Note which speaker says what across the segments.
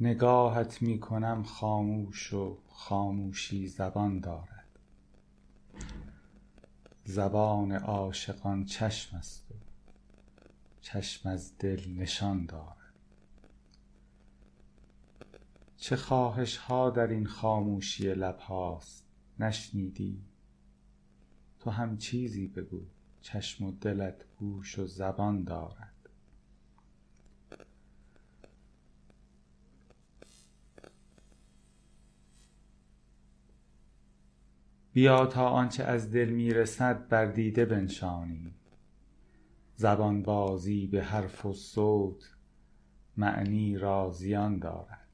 Speaker 1: نگاهت می کنم خاموش و خاموشی زبان دارد. زبان عاشقان چشم است و چشم از دل نشان دارد. چه خواهش ها در این خاموشی لب هاست نشنیدی؟ تو هم چیزی بگو چشم و دلت گوش و زبان دارد. بیا تا آنچه از دل می رسد بر دیده بنشانیم زبان بازی به حرف و صوت معنی را زیان دارد.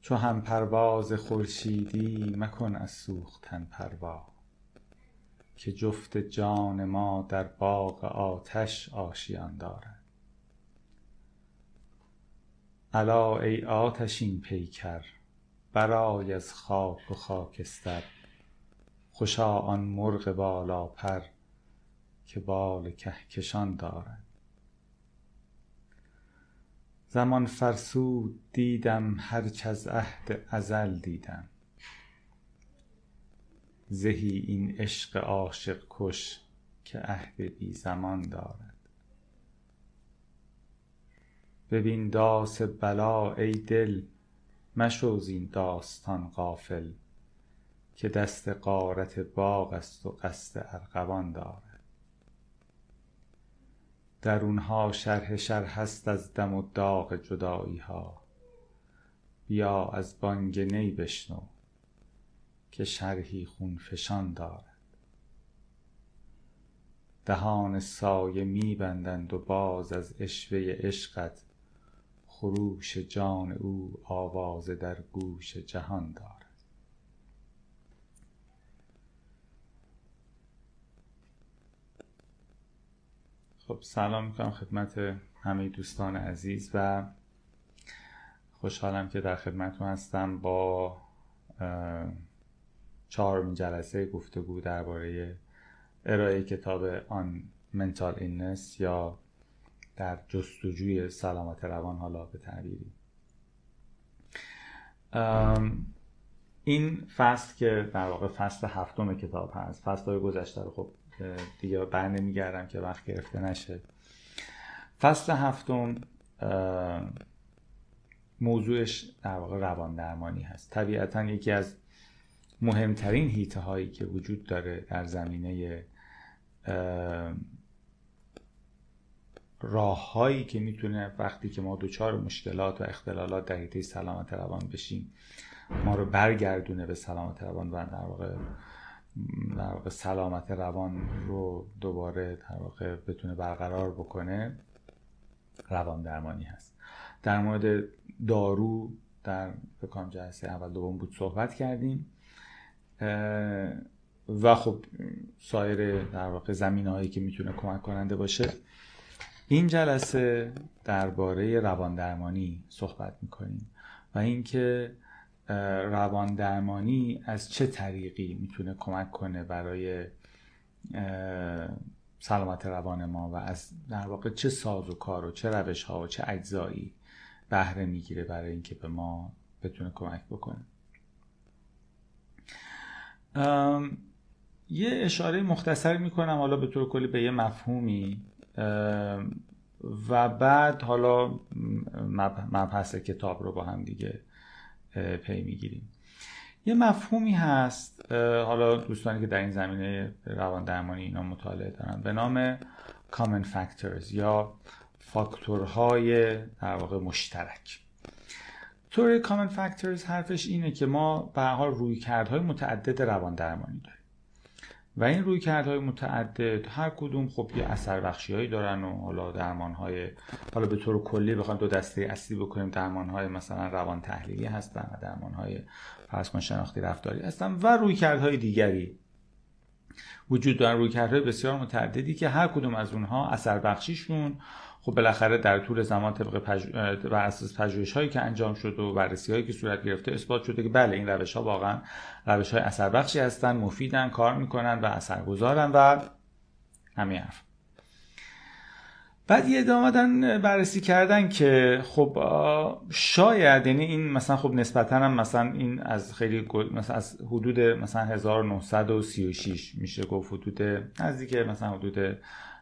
Speaker 1: چو هم پرواز خورشیدی مکن از سوختن پروا که جفت جان ما در باغ آتش آشیان دارد. الا ای آتشین پیکر برآی از خاک و خاکستر خوشا آن مرغ بالاپر که بال کهکشان دارد. زمان فرسود دیدم هرچ از عهد ازل دیدم. زهی این عشق عاشق کش که عهد بی زمان دارد. ببین داس بلا ای دل مشو زین داستان غافل که دست غارت باغ است و قصد ارغوان دارد. درون ها شرحه شرح است از دم و داغ جدایی ها بیا از بانگ نی بشنو که شرحی خون فشان دارد. دهان سایه می بندند و باز از عشوه عشقت خروش جان او آوازه در گوش جهان دارد. خب سلام می‌کنم خدمت همه دوستان عزیز و خوشحالم که در خدمتتون هستم با چهارمین جلسه گفتگو درباره ارائه کتاب آن منتال ایننس یا در جستجوی سلامت روان حالا به تعبیری. این فصل که در واقع فصل هفتم کتاب هست فصل های گذشته رو خب دیگه بر نمیگردم که وقت گرفته نشه. فصل هفتم موضوعش در واقع روان درمانی هست. طبیعتا یکی از مهمترین هیته هایی که وجود داره در زمینه راه هایی که می‌تونه وقتی که ما دچار مشکلات و اختلالات در حیطه سلامت روان بشیم ما رو برگردونه به سلامت روان و در واقع در واقع سلامت روان رو دوباره در واقع بتونه برقرار بکنه روان درمانی هست. در مورد دارو در فکرم جلسه اول دوم بود صحبت کردیم. و خب سایر در واقع زمین هایی که می‌تونه کمک کننده باشه. این جلسه درباره روان درمانی صحبت می‌کنیم و اینکه روان درمانی از چه طریقی می‌تونه کمک کنه برای سلامت روان ما و از در واقع چه ساز و کار و چه روش ها و چه اجزایی بهره می‌گیره برای اینکه به ما بتونه کمک بکنه. یه اشاره مختصر می‌کنم حالا به طور کلی به یه مفهومی و بعد حالا مبحث کتاب رو با هم دیگه پی می‌گیریم. یه مفهومی هست حالا دوستانی که در این زمینه روان درمانی اینا مطالعه دارن به نام common factors یا فاکتورهای در واقع مشترک. طور common factors حرفش اینه که ما به حال روی کردهای متعدد روان درمانی داریم. و این روی کردهای متعدد هر کدوم خب یه اثر بخشی دارن و حالا درمان های حالا به طور کلی بخوایم دو دسته اصلی بکنیم درمان های مثلا روان تحلیلی هستن و درمان های فرض کن شناختی رفتاری هستن و روی کردهای دیگری. وجود دارن روی کردهای بسیار متعددی که هر کدوم از اونها اثر بخشیشون خب بالاخره در طول زمان طبق پج... و اساس پژوهش هایی که انجام شد و بررسی هایی که صورت گرفته اثبات شده که بله این روش ها واقعا روش های اثر بخشی هستن مفیدن کار می‌کنن و اثرگذارن و همین حرف. بعد یه آمدن بررسی کردن که خب شاید یعنی این مثلا خب نسبتا هم مثلا این از خیلی مثلا از حدود مثلا 1936 میشه گفت حدود نزدیک مثلا حدود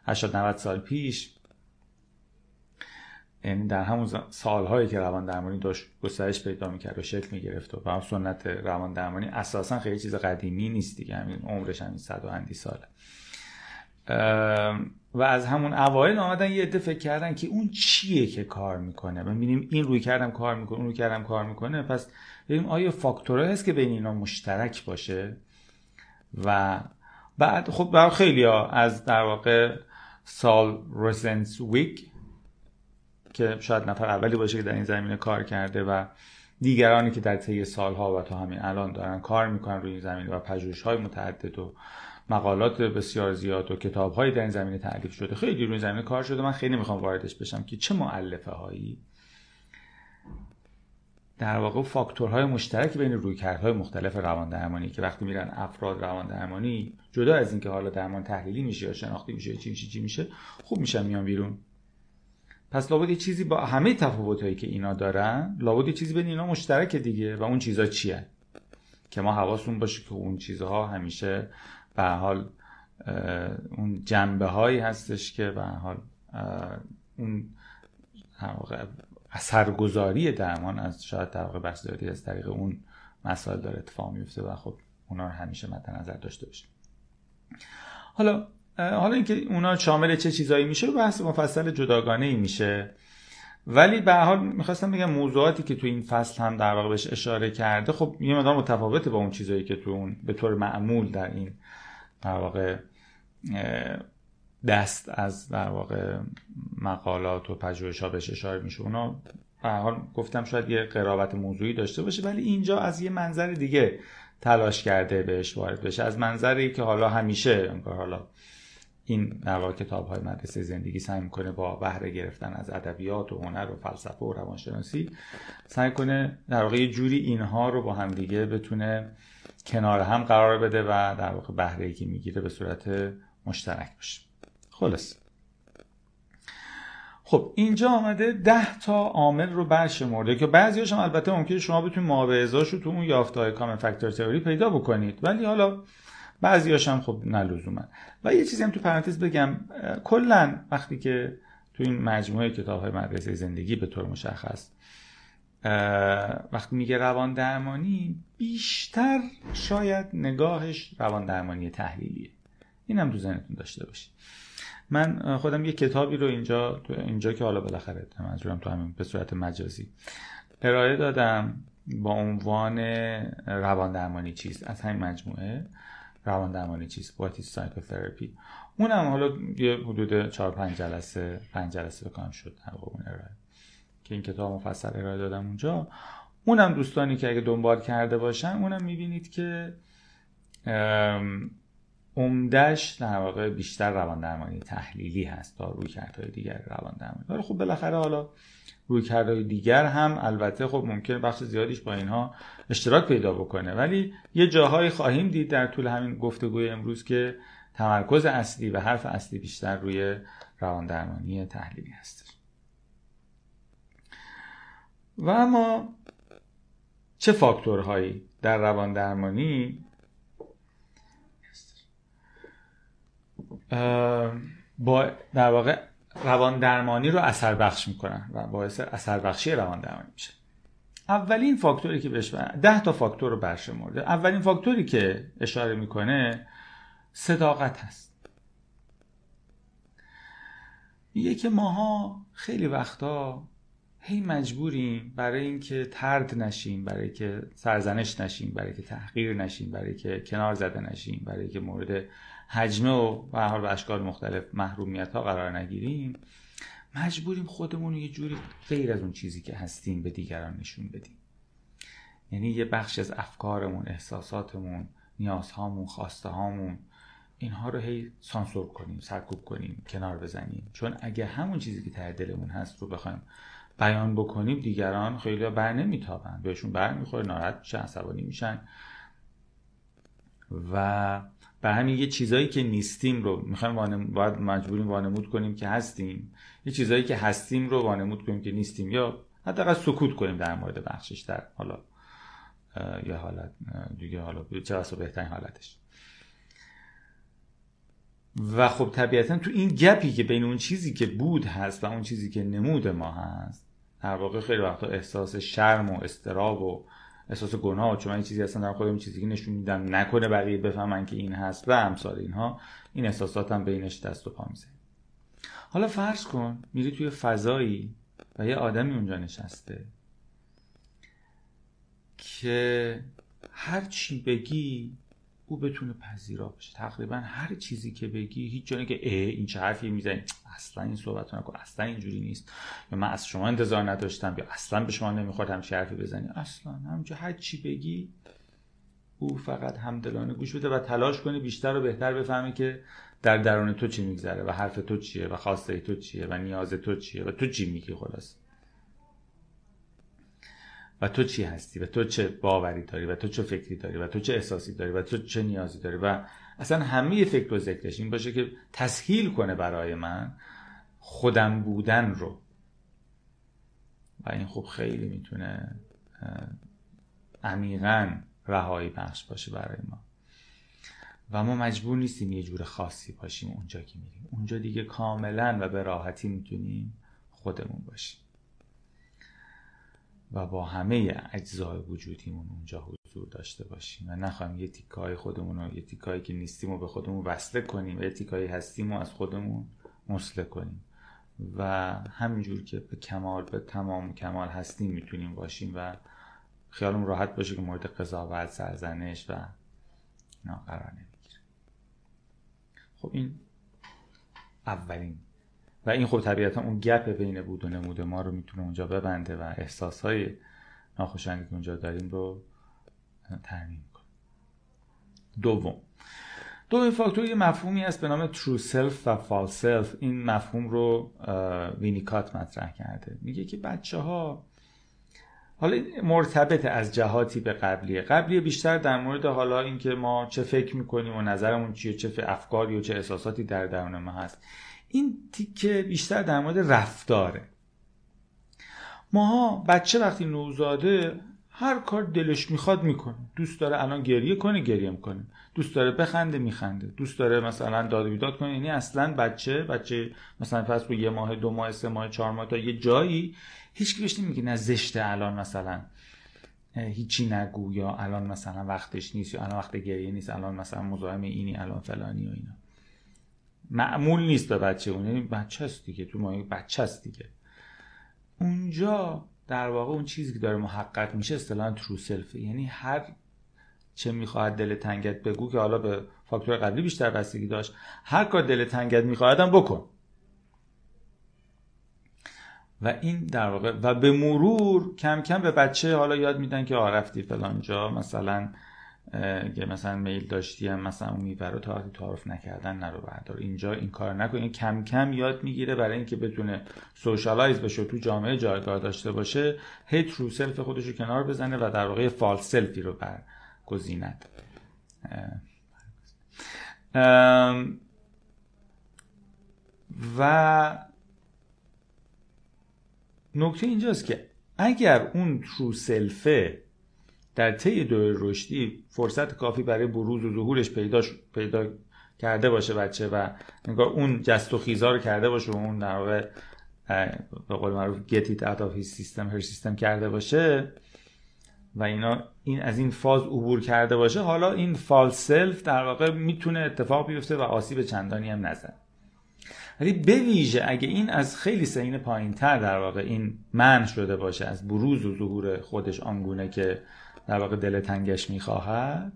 Speaker 1: 80 90 سال پیش. یعنی در همون سالهایی که روان درمانی داشت گسترش پیدا می‌کرد و شکل می‌گرفت و سنت روان درمانی اساسا خیلی چیز قدیمی نیست دیگه. همین عمرش همین صد و اندی ساله. و از همون اوایل آمدن یه عده فکر کردن که اون چیه که کار می‌کنه. و می‌بینیم این روی کردم کار می‌کنه اون روی کردم کار می‌کنه. پس ببینیم آیا فاکتورهایی هست که بین اینا مشترک باشه؟ و بعد خب برای خیلی ها از در واقع سال رسنس ویک که شاید نفر اولی باشه که در این زمینه کار کرده و دیگرانی که در طی سالها و تا همین الان دارن کار می‌کنن روی این زمینه و های متعدد و مقالات بسیار زیاد و کتابهایی در این زمینه تعلیف شده. خیلی روی این زمینه کار شده. من خیلی می‌خوام واردش بشم که چه معلفه هایی در واقع فاکتورهای مشترک بین رویکردهای مختلف روان درمانی که وقتی میرن افراد روان درمانی جدا از اینکه حالا درمان تحلیلی میشه یا شناختی میشه چی میشه چی میشه خوب میشن میان بیرون. پس لابد یه چیزی با همه تفاوتایی که اینا دارن لابد یه چیزی بین اینا مشترک دیگه و اون چیزا چیه؟ که ما حواسمون باشه که اون چیزها همیشه به حال اون جنبه هایی هستش که به حال اون اثرگذاری درمان از شاید در واقع بحث از طریق اون مسائل داره اتفاق میفته و خب اونا رو همیشه مد نظر داشته باشیم. حالا حالا اینکه اونا شامل چه چیزایی میشه بحث مفصل جداگانه ای میشه. ولی به حال می‌خواستم بگم موضوعاتی که تو این فصل هم در واقع بهش اشاره کرده خب یه مقدار متفاوته با اون چیزایی که تو اون به طور معمول در این در واقع دست از در واقع مقالات و پژوهش ها بهش اشاره میشه. اونا به حال گفتم شاید یه قرابت موضوعی داشته باشه ولی اینجا از یه منظر دیگه تلاش کرده بهش وارد بشه. از منظری که حالا همیشه حالا این نوا کتاب های مدرسه زندگی سعی می‌کنه با بهره گرفتن از ادبیات و هنر و فلسفه و روانشناسی سعی کنه در واقع یه جوری اینها رو با همدیگه بتونه کنار هم قرار بده و در واقع بهره که می‌گیره به صورت مشترک باشه. خلاص. خب اینجا آمده ده تا عامل رو برشمرده که بعضیاش هم البته ممکنه شما بتونید رو تو اون یافته‌های کامن فاکتور تئوری پیدا بکنید. ولی حالا بعضیاش هم خب نلزومن. و یه چیزی هم تو پرانتز بگم کلا وقتی که تو این مجموعه کتاب های مدرسه زندگی به طور مشخص وقتی میگه روان درمانی بیشتر شاید نگاهش روان درمانی تحلیلیه. این هم تو ذهنتون داشته باشید. من خودم یه کتابی رو اینجا تو اینجا که حالا بالاخره منظورم تو همین به صورت مجازی ارائه دادم با عنوان روان درمانی چیست. از همین مجموعه. روان درمانی What is psychotherapy? اونم حالا یه حدود 4 5 جلسه 5 جلسه بکنم شد اون ارائه. که این کتاب مفصل ارائه دادم اونجا. اونم دوستانی که اگه دنبال کرده باشن اونم می‌بینید که عمدهش در واقع بیشتر روان درمانی تحلیلی هست تا روی کردهای دیگر روان درمانی ولی خب بالاخره حالا روی کردهای دیگر هم البته خب ممکن بخش زیادیش با اینها اشتراک پیدا بکنه. ولی یه جاهایی خواهیم دید در طول همین گفتگوی امروز که تمرکز اصلی و حرف اصلی بیشتر روی روان درمانی تحلیلی هست. و اما چه فاکتورهایی در روان درمانی با در واقع روان درمانی رو اثر بخش می‌کنن و باعث اثر بخشی روان درمانی میشه. اولین فاکتوری که بهش ده تا فاکتور رو برشمرده. اولین فاکتوری که اشاره می‌کنه صداقت هست. میگه که ماها خیلی وقتا هی مجبوریم برای اینکه ترد نشیم برای که سرزنش نشیم برای که تحقیر نشیم برای که کنار زده نشیم برای که مورد حجمه و به حال اشکال مختلف محرومیت ها قرار نگیریم مجبوریم خودمون یه جوری غیر از اون چیزی که هستیم به دیگران نشون بدیم. یعنی یه بخش از افکارمون احساساتمون نیازهامون خواسته هامون اینها رو هی سانسور کنیم سرکوب کنیم کنار بزنیم. چون اگه همون چیزی که ته دلمون هست رو بخوایم بیان بکنیم دیگران خیلی بر نمیتابن. بهشون بر می‌خوره ناراحت میشن عصبانی میشن. و بر همین یه چیزایی که نیستیم رو می‌خوایم وانم... باید مجبوریم وانمود کنیم که هستیم. یه چیزایی که هستیم رو وانمود کنیم که نیستیم یا حداقل سکوت کنیم در مورد بخشش در حالا یا حالت دیگه حالا چه بهترین حالتش. و خب طبیعتا تو این گپی که بین اون چیزی که بود هست و اون چیزی که نمود ما هست در واقع خیلی وقتا احساس شرم و استراب و احساس گناه چون من این چیزی هستن در خودم چیزی که نشون میدم نکنه بقیه بفهمن که این هست و امثال اینها این احساسات هم بینش دست و پا میزه حالا فرض کن میری توی فضایی و یه آدمی اونجا نشسته که هر چی بگی او بتونه پذیرا باشه تقریبا هر چیزی که بگی هیچ جایی که اه این چه حرفی می‌زنی اصلا این صحبت نکن. اصلا اینجوری نیست. یا من از شما انتظار نداشتم یا اصلا به شما نمی‌خواد هم حرفی بزنی. اصلا همونجا هر چی بگی او فقط همدلانه گوش بده و تلاش کنه بیشتر و بهتر بفهمه که در درون تو چی میگذره و حرف تو چیه و خواسته تو چیه و نیاز تو چیه و تو چی میگی خلاص. تو چی هستی؟ و تو چه باوری داری؟ و تو چه فکری داری؟ و تو چه احساسی داری؟ و تو چه نیازی داری؟ و اصلا همه فکر و ذکرش این باشه که تسهیل کنه برای من خودم بودن رو. و این خب خیلی می‌تونه عمیقا رهایی بخش باشه برای ما. و ما مجبور نیستیم یه جور خاصی باشیم اونجا که میریم. اونجا دیگه کاملا و به راحتی می‌تونیم خودمون باشیم. و با همه اجزای وجودیمون اونجا حضور داشته باشیم. و نخواهیم یه تیکای خودمون رو یه تیکایی که نیستیم و به خودمون وصله کنیم. و یه تیکایی هستیم و از خودمون مسله کنیم. و همینجور که به کمال به تمام کمال هستیم می‌تونیم باشیم و خیالمون راحت باشه که مورد قضاوت سرزنش و اینا قرار نمی‌گیره خب این اولین و این خب طبیعتا اون گپ بین بود و نمود ما رو می‌تونه اونجا ببنده و احساس های ناخوشایندی اونجا داریم رو ترمیم کنه. دوم. دومین فاکتور یه مفهومی هست به نام true self و false self. این مفهوم رو وینیکات مطرح کرده. میگه که بچه ها حالا مرتبط از جهاتی به قبلیه. قبلیه بیشتر در مورد حالا اینکه ما چه فکر می‌کنیم و نظرمون چیه چه افکاری و چه احساساتی در درون ما هست. این تیکه بیشتر در مورد رفتاره. ماها بچه وقتی نوزاده هر کار دلش می‌خواد می‌کنه. دوست داره الان گریه کنه گریه می‌کنه. دوست داره بخنده میخنده. دوست داره مثلا داد بیداد کنه. یعنی اصلا بچه بچه مثلا پس یه ماه دو ماه سه ماه چهار ماه تا یه جایی هیچ بهش نمیگه نه زشته الان مثلا هیچی نگو یا الان مثلا وقتش نیست یا الان وقت گریه نیست الان مثلا مزاحم اینی الان فلانی و اینا. معمول نیست به بچه اون یعنی بچه است دیگه تو ما بچه است دیگه. اونجا در واقع اون چیزی که داره محقق میشه اصطلاحا ترو سلف یعنی هر چه می‌خواهد دل تنگت بگو که حالا به فاکتور قبلی بیشتر بستگی داشت هر کار دل تنگت میخواهدم بکن. و این در واقع و به مرور کم کم به بچه حالا یاد میدن که آرفتی فلان جا مثلا که مثلا میل داشتی هم مثلا اون میوه رو تا تعارف نکردن نرو بردار. اینجا این کار نکن. این کم کم یاد می‌گیره برای اینکه بتونه socialize بشه تو جامعه جایگاه داشته باشه هی true self خودش رو کنار بزنه و در واقع false self ی رو برگزیند. و نکته اینجاست که اگر اون true self ه در طی دوره رشدی فرصت کافی برای بروز و ظهورش پیدا پیدا کرده باشه بچه و نگاه اون جست و خیزا رو کرده باشه و اون در واقع به قول معروف get it out of his system her system کرده باشه و اینا این از این فاز عبور کرده باشه. حالا این فال سلف در واقع می‌تونه اتفاق بیفته و آسیب چندانی هم نزن. ولی به اگه این از خیلی سین پایین تر در واقع این من شده باشه از بروز و ظهور خودش آنگونه که در واقع دل تنگش می‌خواهد.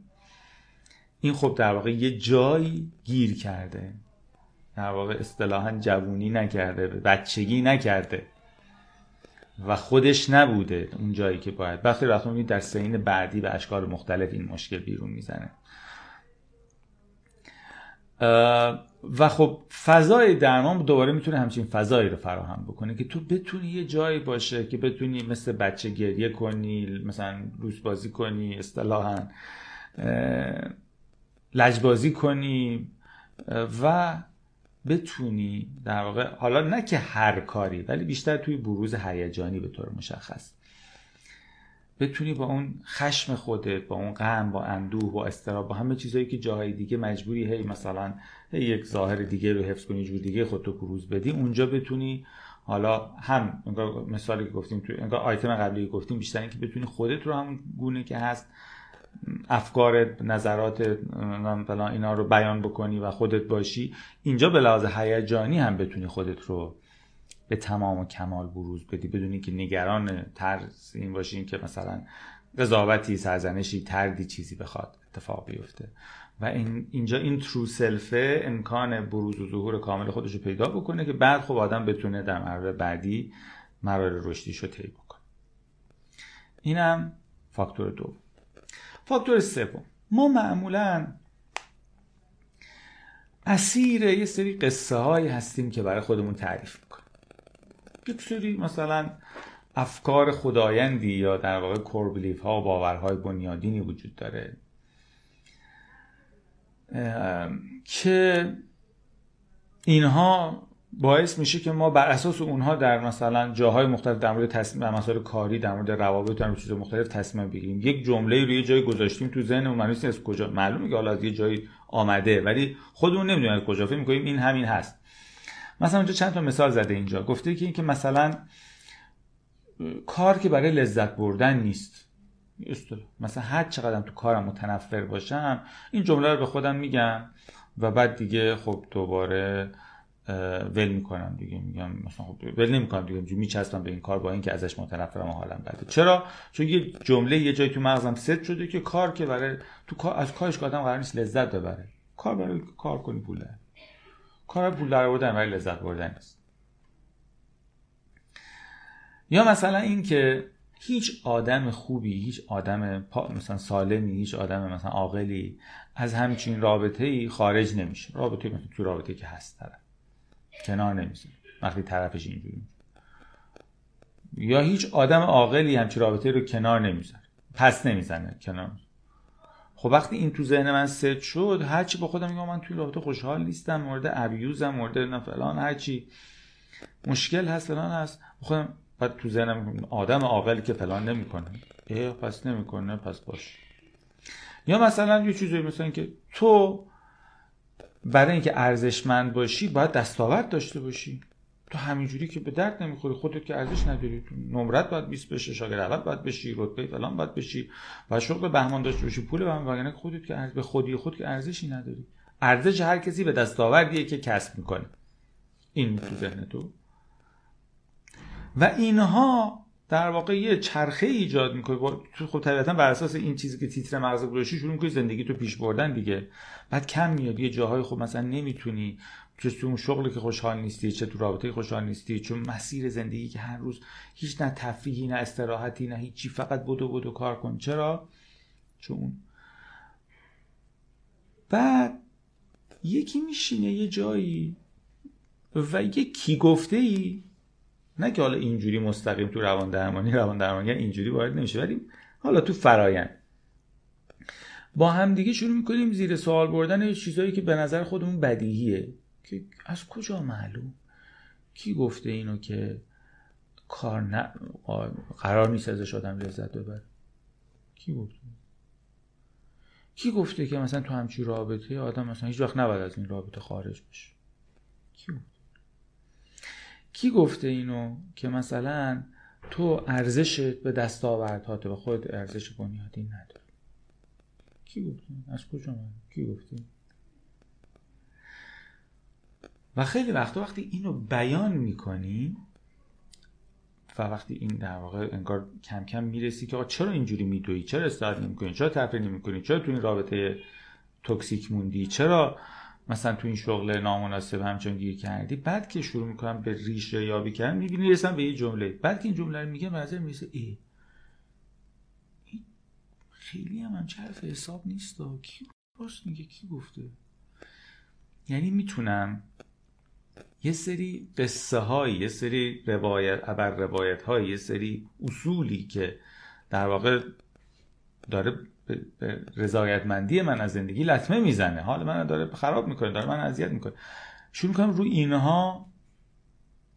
Speaker 1: این خب در واقع یه جایی گیر کرده. در واقع اصطلاحا جوونی نکرده بچگی نکرده و خودش نبوده اون جایی که باید. وقتی وقتی در سین بعدی به اشکال مختلف این مشکل بیرون می‌زنه. و خب فضای درمان دوباره می‌تونه همچین فضایی رو فراهم بکنه که تو بتونی یه جایی باشه که بتونی مثل بچه گریه کنی مثلا روز بازی کنی اصطلاحا لجبازی کنی و بتونی در واقع حالا نه که هر کاری ولی بیشتر توی بروز هیجانی به طور مشخص. بتونی با اون خشم خودت با اون غم با اندوه با استراب با همه چیزهایی که جاهای دیگه مجبوری هی مثلا هی یک ظاهر دیگه رو حفظ کنی جور دیگه خودتو بروز بدی اونجا بتونی حالا هم مثالی که گفتیم تو انگار آیتم قبلی گفتیم بیشتر اینکه بتونی خودت رو همون گونه که هست افکار نظرات فلان اینا رو بیان بکنی و خودت باشی. اینجا به لحاظ هیجانی هم بتونی خودت رو به تمام و کمال بروز بدی. بدونی که نگران ترس این باشین که مثلا قضاوتی سرزنشی تردی چیزی بخواد اتفاق بیفته. و این اینجا این ترو سلفه امکان بروز و ظهور کامل خودش رو پیدا بکنه که بعد خب آدم بتونه در مرحله بعدی مراحل رشدیش رو طی بکنه. اینم فاکتور دوم. فاکتور سوم. ما معمولا اسیر یه سری قصه هایی هستیم که برای خودمون تعریف یک سری مثلا افکار خدایندی یا در واقع کوربلیف ها و باورهای بنیادینی وجود داره؟ که اینها باعث میشه که ما بر اساس اونها در مثلا جاهای مختلف در مورد تصمیم مسائل کاری در مورد روابط در چیز مختلف تصمیم بگیریم. یک جمله روی جای گذاشتیم تو ذهن اون از کجا. معلومه که حالا از یه جایی آمده ولی خودمون نمی‌دونیم از کجا. فکر می‌کنیم این همین هست. مثلا اونجا چند تا مثال زده اینجا. گفته که اینکه مثلا کار که برای لذت بردن نیست. مثلا هر چقدر تو کارم متنفر باشم این جمله رو به خودم میگم و بعد دیگه خب دوباره ول می‌کنم دیگه. میگم مثلا خب ول نمی‌کنم دیگه. میچسبم به این کار با اینکه ازش متنفرم و حالم بده. چرا؟ چون یه جمله یه جایی تو مغزم ست شده که کار که برای تو از کارش که آدم قرار نیست لذت ببره. کار برای کار کنی پوله. کار پول در آوردن برای لذت بردن است یا مثلا این که هیچ آدم خوبی هیچ آدم مثلا سالمی هیچ آدم مثلا عاقلی از همچین رابطه ای خارج نمیشه. رابطه مثلا تو رابطه که هست طرف. کنار نمیشه. وقتی طرفش اینجوری. یا هیچ آدم عاقلی همچین رابطه رو کنار نمی‌زنه پس نمی‌زنه کنار. خب وقتی این تو ذهن من ست شد هرچی با خودم میگم من توی رابطه خوشحال نیستم مورد ابیوزم مورد نه فلان هرچی مشکل هست فلان هست. خودم بعد تو ذهنم آدم عاقلی که فلان نمی‌کنه. اه پس نمی‌کنه پس باش. یا مثلا یه چیزی مثلا که تو برای اینکه ارزشمند باشی باید دستاورد داشته باشی. تو همینجوری که به درد نمی‌خوری خودت که ارزش نداری. تو نمرت باید 20 بشه شاگرد اول باید بشی رتبه فلان باید بشی و شغل بهمان داشته باشی پول بهمان وگرنه خودت که. به خودی خود که ارزشی نداری. ارزش هر کسی به دستاوردیه که کسب می‌کنه. این تو ذهن تو. و اینها در واقع یه چرخه ایجاد می‌کنه. با خب طبیعتا بر اساس این چیزی که تیتر مغز گذاشتی شروع می‌کنی زندگی تو پیش بردن دیگه. بعد کم میاد یه جاهای خب مثلا نمی‌تونی چه تو اون شغلی که خوشحال نیستی چه تو رابطه خوشحال نیستی چون مسیر زندگی که هر روز هیچ نه تفریحی نه استراحتی نه هیچی فقط بدو بدو کار کن. چرا؟ چون بعد یکی میشینه یه جایی و یه کی گفته ای نه که حالا اینجوری مستقیم تو روان درمانی روان درمانی اینجوری وارد نمیشه ولی حالا تو فرایند. با هم دیگه شروع می‌کنیم زیر سوال بردن چیزهایی که به نظر خودمون بدیهیه. که از کجا معلوم؟ کی گفته اینو که کار نه قرار نیست ازش آدم لذت ببره؟ کی گفته؟ کی گفته که مثلا تو همچی رابطه آدم مثلا هیچ وقت نباید از این رابطه خارج بشه؟ کی گفته؟ کی گفته اینو که مثلا تو ارزشت به دستاوردهات به خود ارزش بنیادی نداری؟ کی گفته؟ از کجا من کی گفته؟ و خیلی وقتا وقتی اینو بیان می‌کنی و وقتی این در واقع انگار کم کم می‌رسی که آقا چرا اینجوری میدوی چرا استراحت نمی‌کنی؟ چرا تفریح نمی‌کنی؟ چرا تو این رابطه توکسیک موندی؟ چرا مثلا تو این شغل نامناسب همچون گیر کردی؟ بعد که شروع می‌کنم به ریشه یابی کردن می‌بینی رسم به یه جمله. بعد که این جمله رو میگه نظر می‌رسه ای خیلی هم چه حرف حساب نیست کی راست میگه؟ کی گفته؟ یعنی می‌تونم یه سری قصه هایی یه سری روایت ابر روایت های یه سری اصولی که در واقع داره رضایتمندی من از زندگی لطمه می‌زنه. حال من داره خراب می‌کنه داره من اذیت می‌کنه. شروع می‌کنم رو اینها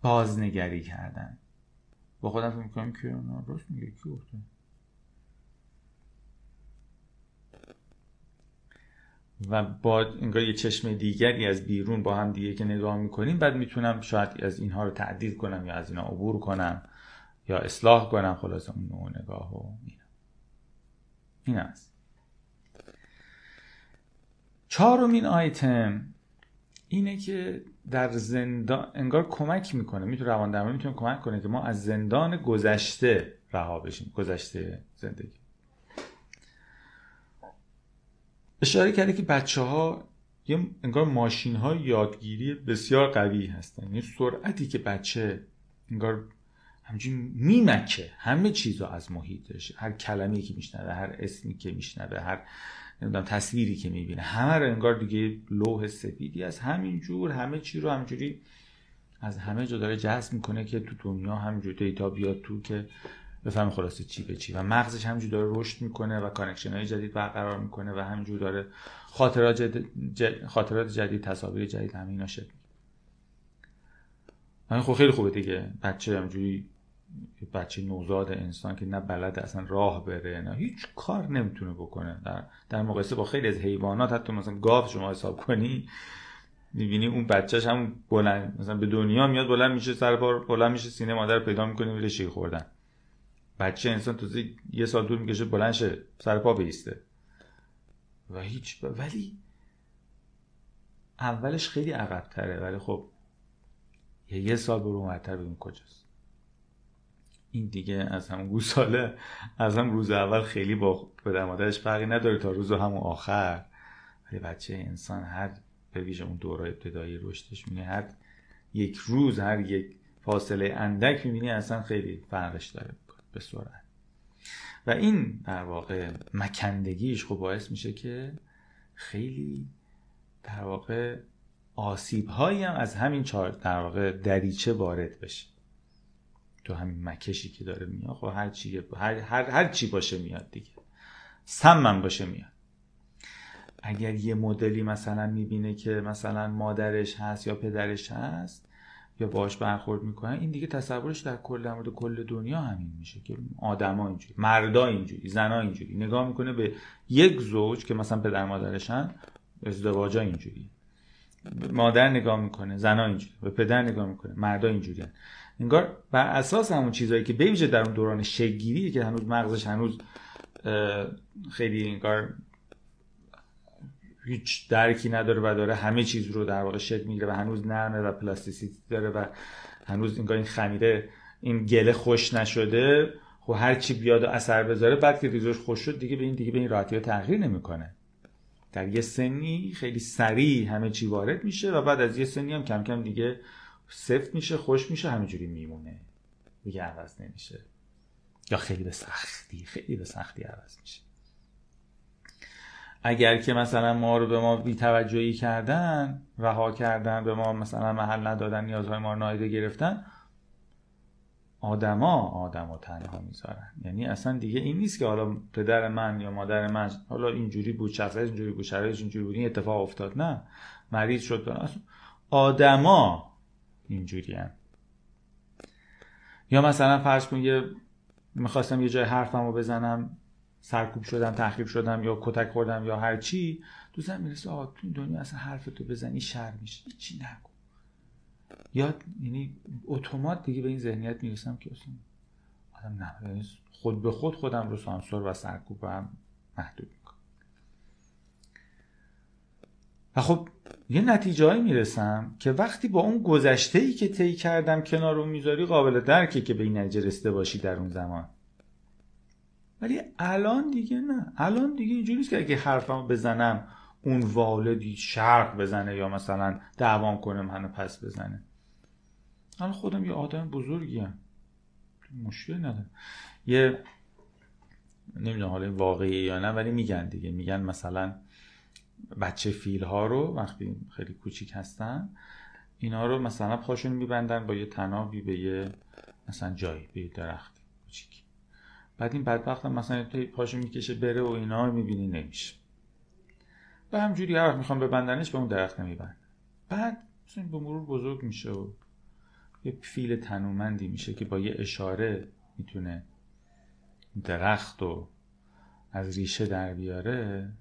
Speaker 1: بازنگری کردن. با خودم فکر می‌کنم که راست میگه؟ کی گفته؟ و با انگار یه چشم دیگری از بیرون با هم دیگه که نگاه می‌کنیم بعد می‌تونم شاید از اینها رو تعدیل کنم یا از اینا عبور کنم یا اصلاح کنم. خلاص اون نوع نگاه و اینا. این است. چهارمین آیتم اینه که در زندان انگار کمک می‌کنه می‌تونه روان درمانی می‌تونه کمک کنه که ما از زندان گذشته رها بشیم گذشته زندگی. اشاره کرده که بچه ها یه انگار ماشین های یادگیری بسیار قوی هستن. یعنی سرعتی که بچه انگار همچین میمکه. همه چیز از محیطش هر کلمه که میشنوه هر اسمی که میشنوه هر نمی‌دونم تصویری که می‌بینه همه رو انگار دیگه لوح سفیدی از همین جور همه چی رو همجوری از همه جا داره جذب می‌کنه که تو دنیا همینجور data بیاد تو که بفهم خلاصه چی به چی. و مغزش همینجور داره رشد می‌کنه و connection های جدید برقرار می‌کنه و همینجور داره خاطرات جدید, خاطرات جدید تصاویر جدید همه اینا شد همین خب خیلی خوبه دیگه. بچه همینجوری بچه نوزاد انسان که نه بلد اصلا راه بره نه هیچ کار نمی‌تونه بکنه. در, در مقایسه با خیلی از حیوانات حتی مثلا گاو شما حساب کنی می‌بینی اون بچهش هم بلند مثلا به دنیا میاد بلند میشه سر بلند میشه سینه مادر پیدا می‌کنه میره شیر خوردن. بچه انسان تو یه سال دور می‌کشه بلند شه سر پا بیسته. و هیچ ولی اولش خیلی عقب تره ولی خب یه سال برو اومدتر ببین کجاست. این دیگه از همون گوساله از هم روز اول خیلی با پدر مادرش فرقی نداره تا روز همون آخر. ولی بچه انسان هر به ویژه اون دوره ابتدایی رشدش میگه هر یک روز هر یک فاصله اندک می‌بینی اصلا خیلی فرقش داره. به سرعت. و این در واقع مکندگیش خب باعث میشه که خیلی در واقع آسیب هایی هم از همین چهار در واقع دریچه وارد بشه. تو همین مکشی که داره میاد خب هر چی هر, هر, هر چی باشه میاد دیگه. سمم باشه میاد. اگر یه مدلی مثلا می‌بینه که مثلا مادرش هست یا پدرش هست یا باش برخورد می‌کنن این دیگه تصورش در کل مورد کل دنیا همین میشه که آدما اینجوری مردا اینجوری زنا اینجوری. نگاه می‌کنه به یک زوج که مثلا پدر مادرشن ازدواجا اینجوری. مادر نگاه می‌کنه زنا اینجوری. به پدر نگاه می‌کنه مردا اینجوری. انگار بر اساس همون چیزهایی که بویژه در اون دوران شگیری که هنوز مغزش هنوز خیلی انگار هیچ درکی نداره و داره همه چیز رو در واقع شکل می‌گیره و هنوز نرمه و پلاستیسیتی داره و هنوز انگار این خمیره این گله خوش نشده. خب هر چی بیاد و اثر بذاره بعد که ریزوش خوش شد دیگه به این دیگه به این راحتی تغییر نمی‌کنه. در یه سنی خیلی سریع همه چی وارد میشه و بعد از یه سنی هم کم کم دیگه سفت میشه خوش میشه همینجوری میمونه. دیگه عوض نمیشه. یا خیلی به سختی خیلی به سختی عوض میشه. اگر که مثلا ما رو به ما بیتوجهی کردن رها کردن به ما مثلا محل ندادن نیازهای ما رو نایده گرفتن آدما آدما تنها می‌ذارن. یعنی اصلا دیگه این نیست که حالا پدر من یا مادر من حالا اینجوری بود شخصیت اینجوری بود شرایطش اینجوری بود این اتفاق افتاد نه. مریض شد. آدما اینجوری هم. یا مثلا فرض کن یه می‌خواستم یه جای حرفم رو بزنم. سرکوب شدم تخریب شدم یا کتک خوردم یا هر چی دوستم می‌رسه آقا تو دنیا اصلا حرف تو بزنی شر میشه. چی نگو. یا یعنی اتومات دیگه به این ذهنیت می‌رسم که اصلا آدم نه یعنی خود به خود خودم رو سانسور و سرکوب هم محدود می‌کنم. و خب یه نتیجه می‌رسم که وقتی با اون گذشته ای که طی کردم کنار اون می‌ذاری قابل درکه که به این نتیجه رسیده باشی در اون زمان. ولی الان دیگه نه. الان دیگه اینجوری نیست که اگه حرفمو بزنم اون والدی شرق بزنه یا مثلا دعوام کنه منو پس بزنه. الان خودم یه آدم بزرگیم. مشکل ندارم. یه نمی‌دونم حالا واقعی یا نه ولی میگن دیگه. میگن مثلا بچه فیل ها رو وقتی خیلی کوچیک هستن اینا رو مثلا پاشون میبندن با یه تنابی به یه مثلا جایی به یه درخت کوچیک بعد این بدبخت هم مثلا پاشو می‌کشه بره و اینا می‌بینی نمیشه. و همجوری هر وقت می‌خوام ببندنش به اون درخت نمیبند. بعد مثلا به مرور بزرگ میشه و یه فیل تنومندی میشه که با یه اشاره می‌تونه درخت و از ریشه در بیاره.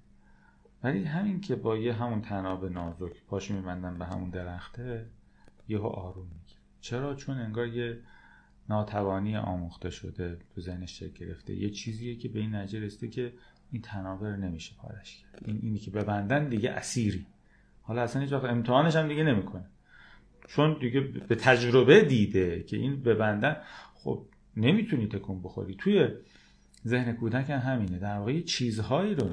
Speaker 1: ولی همین که با یه همون تناب نازک پاشو میبندن به همون درخته یهو آروم می‌گیره. چرا؟ چون انگار یه ناتوانی آموخته شده تو ذهنش شکل گرفته. یه چیزیه که به این نتیجه رسیده که این تنابه نمیشه پارش کرد. این اینی که ببندن دیگه اسیری. حالا اصلا هیچ امتحانش هم دیگه نمی‌کنه. چون دیگه به تجربه دیده که این ببندن خب نمی‌تونی تکون بخوری. توی ذهن کودک هم همینه. در واقع چیزهایی رو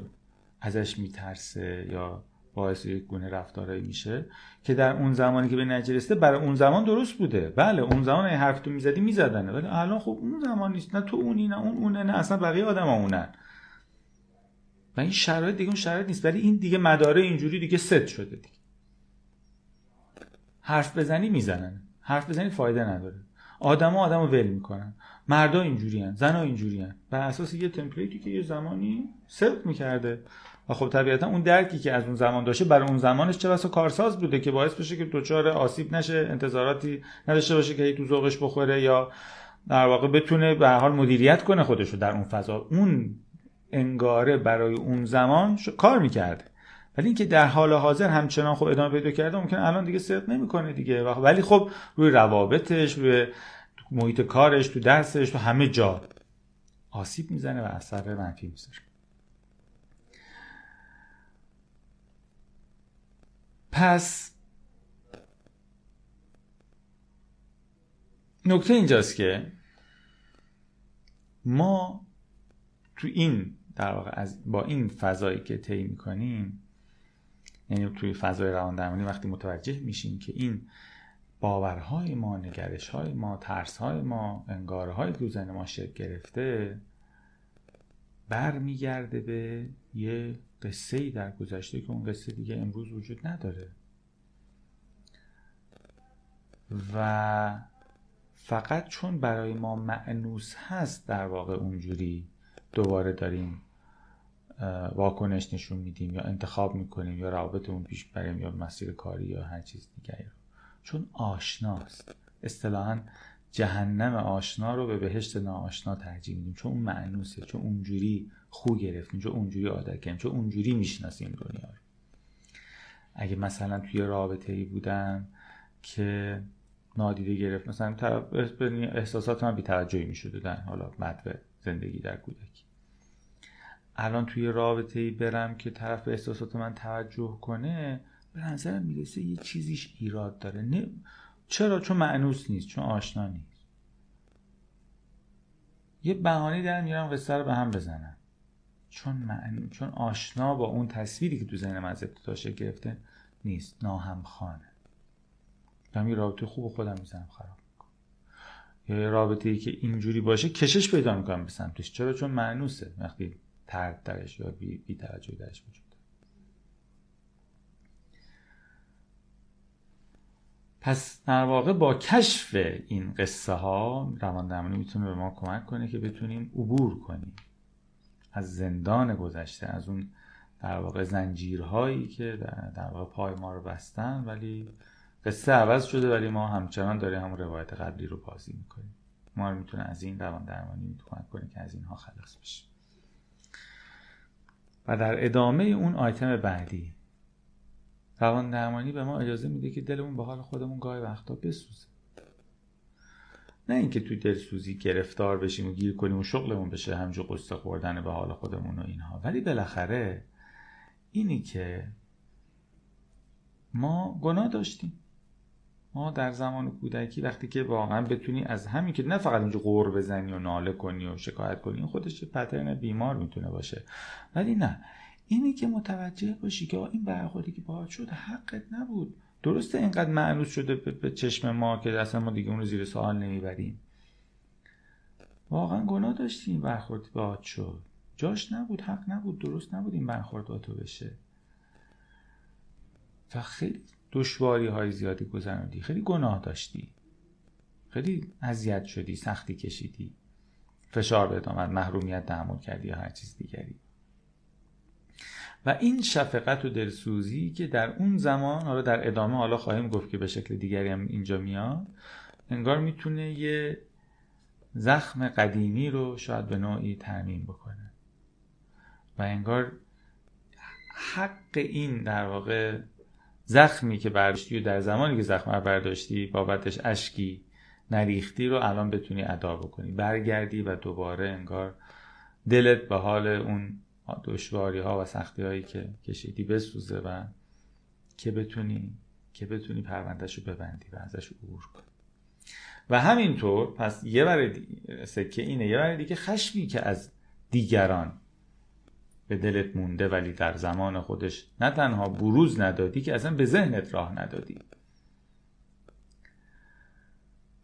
Speaker 1: ازش میترسه یا باعث یک گونه رفتارهایی میشه که در اون زمانی که به نتیجه رسیده برای اون زمان درست بوده. بله اون زمان این حرف تو می‌زدی میزدنه ولی الان خب اون زمان نیست. نه تو اونی نه اون اونه نه اصلا بقیه آدم اونن. و این شرایط دیگه اون شرایط نیست. ولی این دیگه مداره اینجوری دیگه ست شده دیگه. حرف بزنی می‌زنن. حرف بزنی فایده نداره. آدما آدمو ول می‌کنن. مردا اینجوری هن. زنا اینجوری هن. بر اساس یه تمپلیتی که یه زمانی ثبت می‌کرده. و خب طبیعتا اون درکی که از اون زمان داشته برای اون زمانش چه بسا کارساز بوده که باعث بشه که دچار آسیب نشه انتظاراتی نداشته باشه که تو ذوقش بخوره یا در واقع بتونه به حال مدیریت کنه خودشو در اون فضا. اون انگاره برای اون زمان کار می‌کرده. ولی اینکه در حال حاضر همچنان خب ادامه پیدا کرده ممکن الان دیگه صدق نمی‌کنه دیگه. ولی خب روی روابطش روی محیط کارش تو درسش تو همه جا آسیب می‌زنه و اثر منفی می‌ذاره. پس نکته اینجاست که ما تو این در واقع از با این فضایی که طی می‌کنیم یعنی توی فضای روان درمانی وقتی متوجه میشیم که این باورهای ما نگرشهای ما ترسهای ما انگارهای تو زن ما شکل گرفته برمیگرده به یه قصه ای در گذشته که اون قصه دیگه امروز وجود نداره. و فقط چون برای ما معنوس هست در واقع اونجوری دوباره داریم واکنش نشون میدیم یا انتخاب می‌کنیم یا روابطمون پیش بریم یا مسیر کاری یا هر چیز دیگری رو. چون آشناست. اصطلاحا جهنم آشنا رو به بهشت ناآشنا ترجیح میدیم. چون معنوسه چون اونجوری خو گرفتیم چون اونجوری عادت کردیم چون اونجوری می‌شناسیم دنیا رو. اگه مثلا توی رابطه ای بودم که نادیده گرفت مثلا احساسات من بیتوجهی می‌شده در حالا مدوه زندگی در کودکی. الان توی رابطه ای برم که طرف به احساسات من توجه کنه به نظرم می‌رسه یه چیزیش ایراد داره. نه چرا؟ چون معنوس نیست چون آشنا نیست. یه بهانه در میارم قصه رو به هم بزنم. چون معنی چون آشنا با اون تصویری که تو ذهن من از ابتدا گرفته نیست. ناهم خانه دارم یه رابطه خوب خودم می‌زنم خراب یه رابطه ای که اینجوری باشه کشش پیدا می‌کنم به سمتش. چرا؟ چون معنوسه. وقتی ترد درش یا بی, بی توجه درش وجود پس در واقع با کشف این قصه ها روان درمانی می‌تونه به ما کمک کنه که بتونیم عبور کنیم. از زندان گذشته از اون در واقع زنجیرهایی که در واقع پای ما رو بستن ولی قصه عوض شده ولی ما همچنان داریم همون روایت قبلی رو بازی می‌کنیم. ما رو می‌تونه از این روان درمانی کمک کنه که از اینها خلاص بشیم و در ادامه اون آیتم بعدی روان درمانی به ما اجازه میده که دلمون به حال خودمون گاهی وقتا بسوزه. نه اینکه توی دلسوزی گرفتار بشیم و گیر کنیم و شغلمون بشه همجور قصه خوردن به حال خودمون و اینها. ولی بالاخره اینی که ما گناه داشتیم. ما در زمان کودکی وقتی که واقعا بتونی از همین که نه فقط اینجا غور بزنی و ناله کنی و شکایت کنی این خودش پترن بیمار می‌تونه باشه. ولی نه. اینی که متوجه باشی که این برخوردی که باهات شد حقت نبود. درسته اینقدر معنوس شده به چشم ما که اصلا ما دیگه اون رو زیر سوال نمی‌بریم. واقعا گناه داشتی این برخورد باهات شد. جاش نبود حق نبود درست نبود این برخورد با تو بشه. و خیلی دشواری های زیادی گذراندی خیلی گناه داشتی. خیلی اذیت شدی سختی کشیدی. فشار بهت آمد محرومیت تحمل کردی یا هر چیز دیگری. و این شفقت و دلسوزی که در اون زمان حالا در ادامه حالا خواهیم گفت که به شکل دیگری هم اینجا میاد انگار می‌تونه یه زخم قدیمی رو شاید به نوعی ترمیم بکنه. و انگار حق این در واقع زخمی که برداشتی و در زمانی که زخم رو برداشتی بابتش اشکی نریختی رو الان بتونی ادا بکنی. برگردی و دوباره انگار دلت به حال اون دشواری ها و سختی هایی که کشیدی بسوزه و که بتونی که بتونی پروندهش رو ببندی و ازش عبور کنی و همینطور پس یه بر سکه اینه یه بر دیگه خشمی که از دیگران به دلت مونده ولی در زمان خودش نه تنها بروز ندادی که اصلا به ذهنت راه ندادی.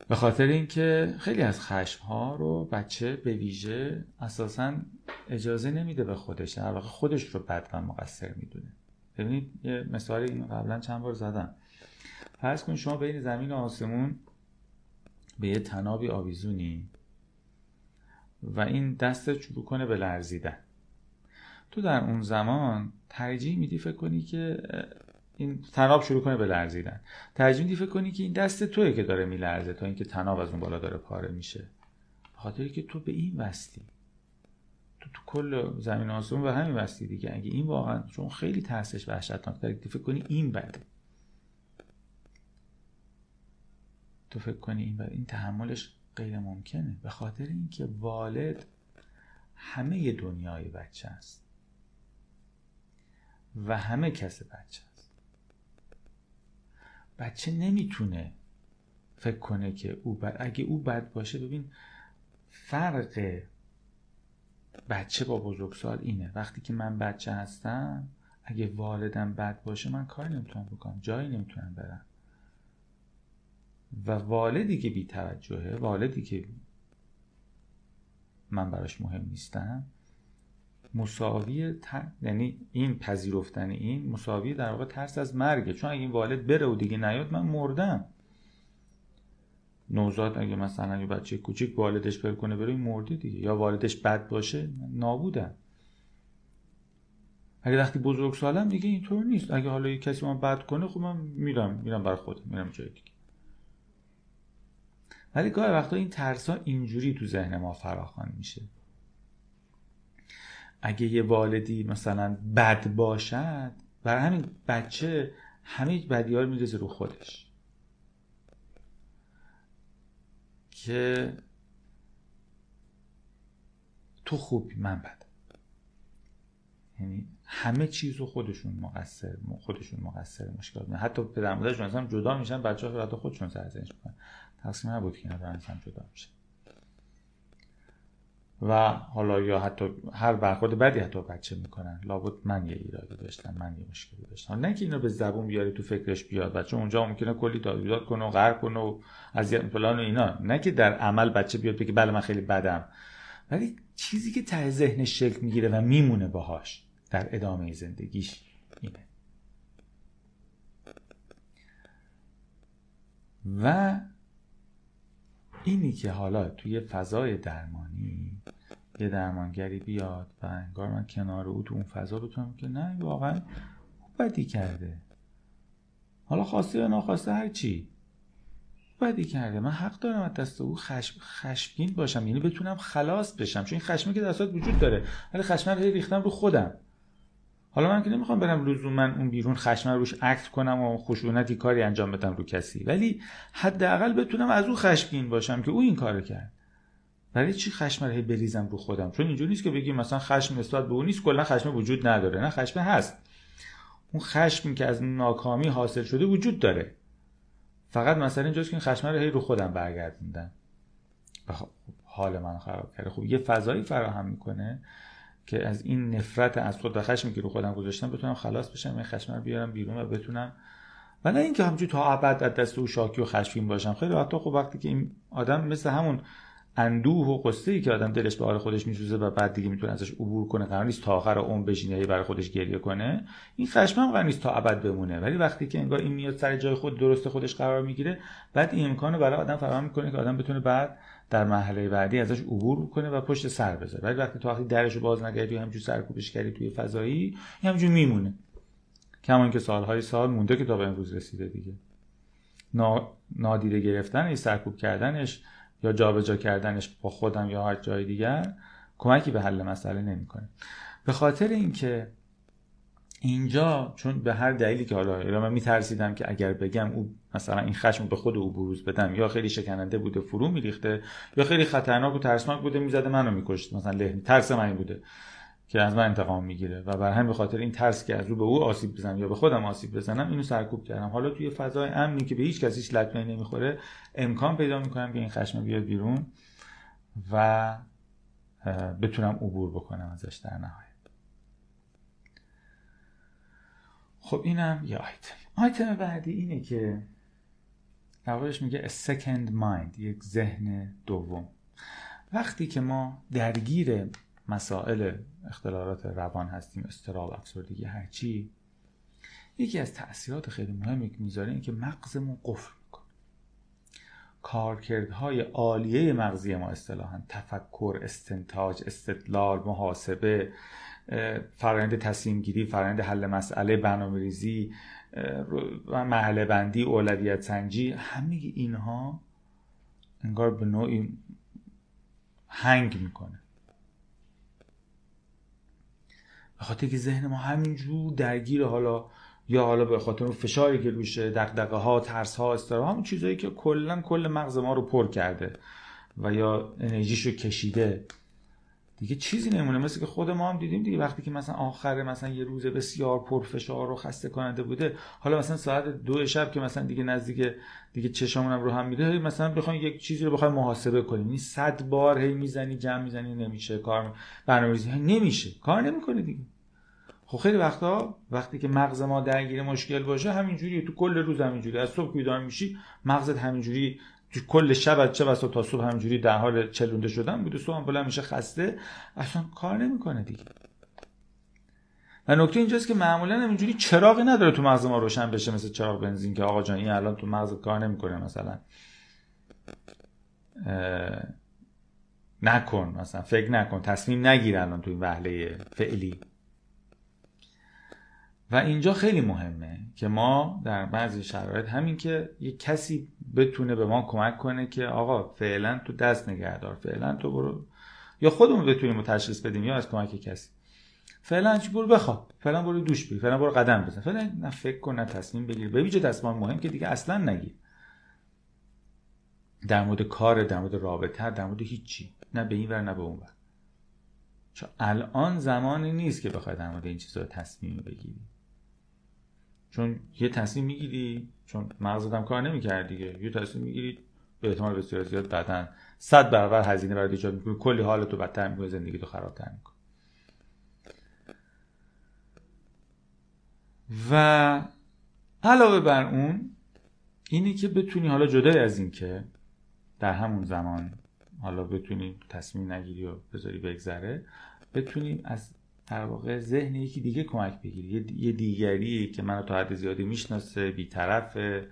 Speaker 1: به خاطر اینکه خیلی از خشم ها رو بچه به ویژه اساسا اجازه نمیده به خودش در واقع خودش رو بد و مقصر می‌دونه. ببینید یه مثال این قبلا چند بار زدم. فرض کن شما بین زمین و آسمون به یه تنابی آویزونی و این دستت شروع کنه به لرزیدن. تو در اون زمان ترجیح میدی فکر کنی که این تناب شروع کنه به لرزیدن. ترجیح میدی فکر کنی که این دست توی که داره میلرزه تا اینکه تناب از اون بالا داره پاره میشه. خاطری که تو به این وستی تو تو کل زمین آسمون به همین وستی دیگه. اگه این واقعا چون خیلی ترسش وحشتناک داره فکر کنی این بده. تو فکر کنی این بده. این تحملش غیر ممکنه. به خاطر اینکه والد همه دنیای بچه است. و همه کس بچه بچه نمی‌تونه فکر کنه که او بد اگه او بد باشه ببین فرق بچه با بزرگسال اینه. وقتی که من بچه هستم اگه والدم بد باشه من کاری نمی‌تونم بکنم جایی نمی‌تونم برم. و والدی که بیتوجهه والدی که من براش مهم نیستم مساوی یعنی این پذیرفتن این مساوی در واقع ترس از مرگه. چون اگه این والد بره و دیگه نیاد من مردم. نوزاد اگه مثلا یه بچه کوچیک والدش پر کنه بره مرده دیگه. یا والدش بد باشه نابودم. اگه وقتی بزرگ سالم دیگه اینطور نیست. اگه حالا یه کسی من بد کنه خب من میرم میرم بر خودم میرم جای دیگه. ولی گاهی وقتا این ترس ها اینجوری تو ذهن ما فراخوان میشه. اگه یه والدی مثلا بد باشد برای همین بچه همه بدی رو رو خودش. که تو خوبی من بد. یعنی همه چیز رو خودشون مقصر خودشون مقصر مشکل حتی پدر مادرشون اصلا جدا میشن بچه ها حتی خودشون سرزنش می‌کنن. تقسیم نبود که ندارن جدا میشن و حالا یا حتی هر برخورد بدی حتی بچه می‌کنن. لابد من یه ایرادی داشتم من یه مشکلی داشتم. نه که اینو به زبون بیاری تو فکرش بیاد. بچه اونجا ممکنه کلی داد کنه و غرق کنه و از فلان و اینا. نه که در عمل بچه بیاد بگه بله من خیلی بدم. ولی چیزی که ته ذهنش شکل می‌گیره و میمونه باهاش در ادامه زندگیش اینه. و اینی که حالا توی فضای درمانی یه درمانگری بیاد و انگار من کنار او تو اون فضا بتونم که نه واقعا بدی کرده. حالا خواسته یا ناخواسته هر چی. بدی کرده. من حق دارم از دست او خشم خشمگین باشم. یعنی بتونم خلاص بشم. چون این خشمی که در وجود داره. ولی خشم رو ریختم رو خودم. حالا من که نمی‌خوام برم من اون بیرون خشم روش عکس کنم و خشونتی کاری انجام بدم رو کسی. ولی حداقل بتونم از او خشمگین باشم که او این کارو کرد. برای چی خشم رو بریزم رو خودم؟ چون اینجوری نیست که بگیم مثلا خشم نسبت به اون نیست کلا خشم وجود نداره. نه خشم هست. اون خشمی که از ناکامی حاصل شده وجود داره. فقط مثلا اینجاست که این خشم رو هی رو خودم برگردوندم. خب حال من خراب کرده. خب یه فضایی فراهم می‌کنه. که از این نفرت از خود و خشمی که رو خودم گذاشتم بتونم خلاص بشم این خشم رو بیارم بیرون و بتونم. و نه اینکه همچون تا ابد از دست او شاکی و خشمگین باشم. خیلی حتی خب وقتی که این آدم مثل همون اندوه و قصه ای که آدم دلش به حال خودش میسوزه و بعد دیگه می‌تونه ازش عبور کنه قرار نیست تا آخر عمر بشینه برای خودش گریه کنه این خشم هم قرار نیست تا ابد بمونه. ولی وقتی که انگار این میاد سر جای خود درست خودش قرار می‌گیره بعد این امکانو برای آدم فراهم می‌کنه که آدم بتونه بعد در مرحله بعدی ازش عبور کنه و پشت سر بذاره. ولی وقتی تو وقتی درشو باز نکردی همینجور سرکوبش کردی توی فضایی همینجور میمونه. کمان که سالهای سال مونده که تا به امروز رسیده دیگه. نادیده گرفتنش سرکوب کردنش یا جابجا کردنش با خودم یا هر جای دیگر کمکی به حل مسئله نمی‌کنه. به خاطر اینکه اینجا چون به هر دلیلی که حالا من میترسیدم که اگر بگم او مثلا این خشم به خود او بروز بدم یا خیلی شکننده بوده فرو میریخته یا خیلی خطرناک و ترسناک بوده می‌زده منو میکشت مثلا لحنی ترس من بوده که از من انتقام می‌گیره و بر همین خاطر این ترس که از رو به او آسیب بزنم یا به خودم آسیب بزنم اینو سرکوب کردم. حالا توی فضای امنی که به هیچ کسی هیچ لطمه نمی‌خوره امکان پیدا می‌کنم که این خشم بیاد بیرون و بتونم عبور بکنم ازش در نهایت. خب اینم یه آیتم. آیتم بعدی اینه که نوارش میگه a second mind یک ذهن دوم. وقتی که ما درگیر مسائل اختلالات روان هستیم استراب افسردگی هرچی یکی از تاثیرات خیلی مهمی که می‌ذاره این که مغزمون قفل می‌کنه. کارکردهای عالیه مغزی ما اصطلاحا تفکر استنتاج استدلال محاسبه فرآیند تصمیم گیری فرآیند حل مسئله برنامه ریزی و محله بندی اولویت سنجی همه اینها انگار به نوعی هنگ می‌کنه. به خاطر که ذهن ما همینجور درگیر حالا یا حالا به خاطر فشاری که روشه دغدغه ها ترس ها استرا همون چیزایی که کلا کل مغز ما رو پر کرده و یا انرژیشو کشیده. دیگه چیزی نمونه مثل که خود ما هم دیدیم دیگه. وقتی که مثلا آخر مثلا یه روز بسیار پرفشار و خسته کننده بوده حالا مثلا ساعت دو شب که مثلا دیگه نزدیک دیگه چشامون رو هم میره مثلا بخوایم یک چیزی رو بخوایم محاسبه کنیم. این صد بار هی می‌زنی جمع می‌زنی نمیشه. کار برنامه‌ریزی. نمیشه. کار نمی‌کنه دیگه. خب خیلی وقتا وقتی که مغز ما درگیر مشکل باشه همینجوری تو کل روز همینجوری از صبح بیدار میشی مغزت همینجوری کل شب چه بسا تا صبح همینجوری در حال چلونده شدن بوده صبح بلند میشه خسته اصلا کار نمی‌کنه دیگه. و نکته اینجاست که معمولا همینجوری چراغی نداره تو مغز ما روشن بشه مثل چراغ بنزین که آقا جان این الان تو مغز کار نمی‌کنه مثلا. نکن مثلا فکر نکن تصمیم نگیر الان تو این وهله فعلی. و اینجا خیلی مهمه که ما در بعضی شرایط همین که یک کسی بتونه به ما کمک کنه که آقا فعلا تو دست نگهدار فعلا تو برو. یا خودمون بتونیم تشخیص بدیم یا از کمک کسی. فعلا چی؟ برو بخواب. فعلا برو دوش بگیر. فعلا برو قدم بزن. فعلا نه فکر کن نه تصمیم بگیر. به ویژه تصمیم مهم که دیگه اصلا نگیر. در مورد کار در مورد رابطه در مورد هیچی. نه به این ور نه به اون ور. چون الان زمانی نیست که بخوای در مورد این چیزا تصمیم بگیری. چون یه تصمیم می‌گیری چون مغزت هم کار نمی‌کرد دیگه. یه تصمیم می‌گیری به احتمال بسیار زیاد بعدا صد برابر هزینه برای ایجاد می‌کنی. کلی حالتو بدتر می‌کنی زندگی تو خرابتر می‌کنی. و علاوه بر اون اینی که بتونی حالا جدای از این که در همون زمان حالا بتونی تصمیم نگیری و بذاری بگذره بتونی از در واقع ذهن یکی دیگه کمک بگیری یه دیگری که منو تا حد زیادی می‌شناسه بیطرفه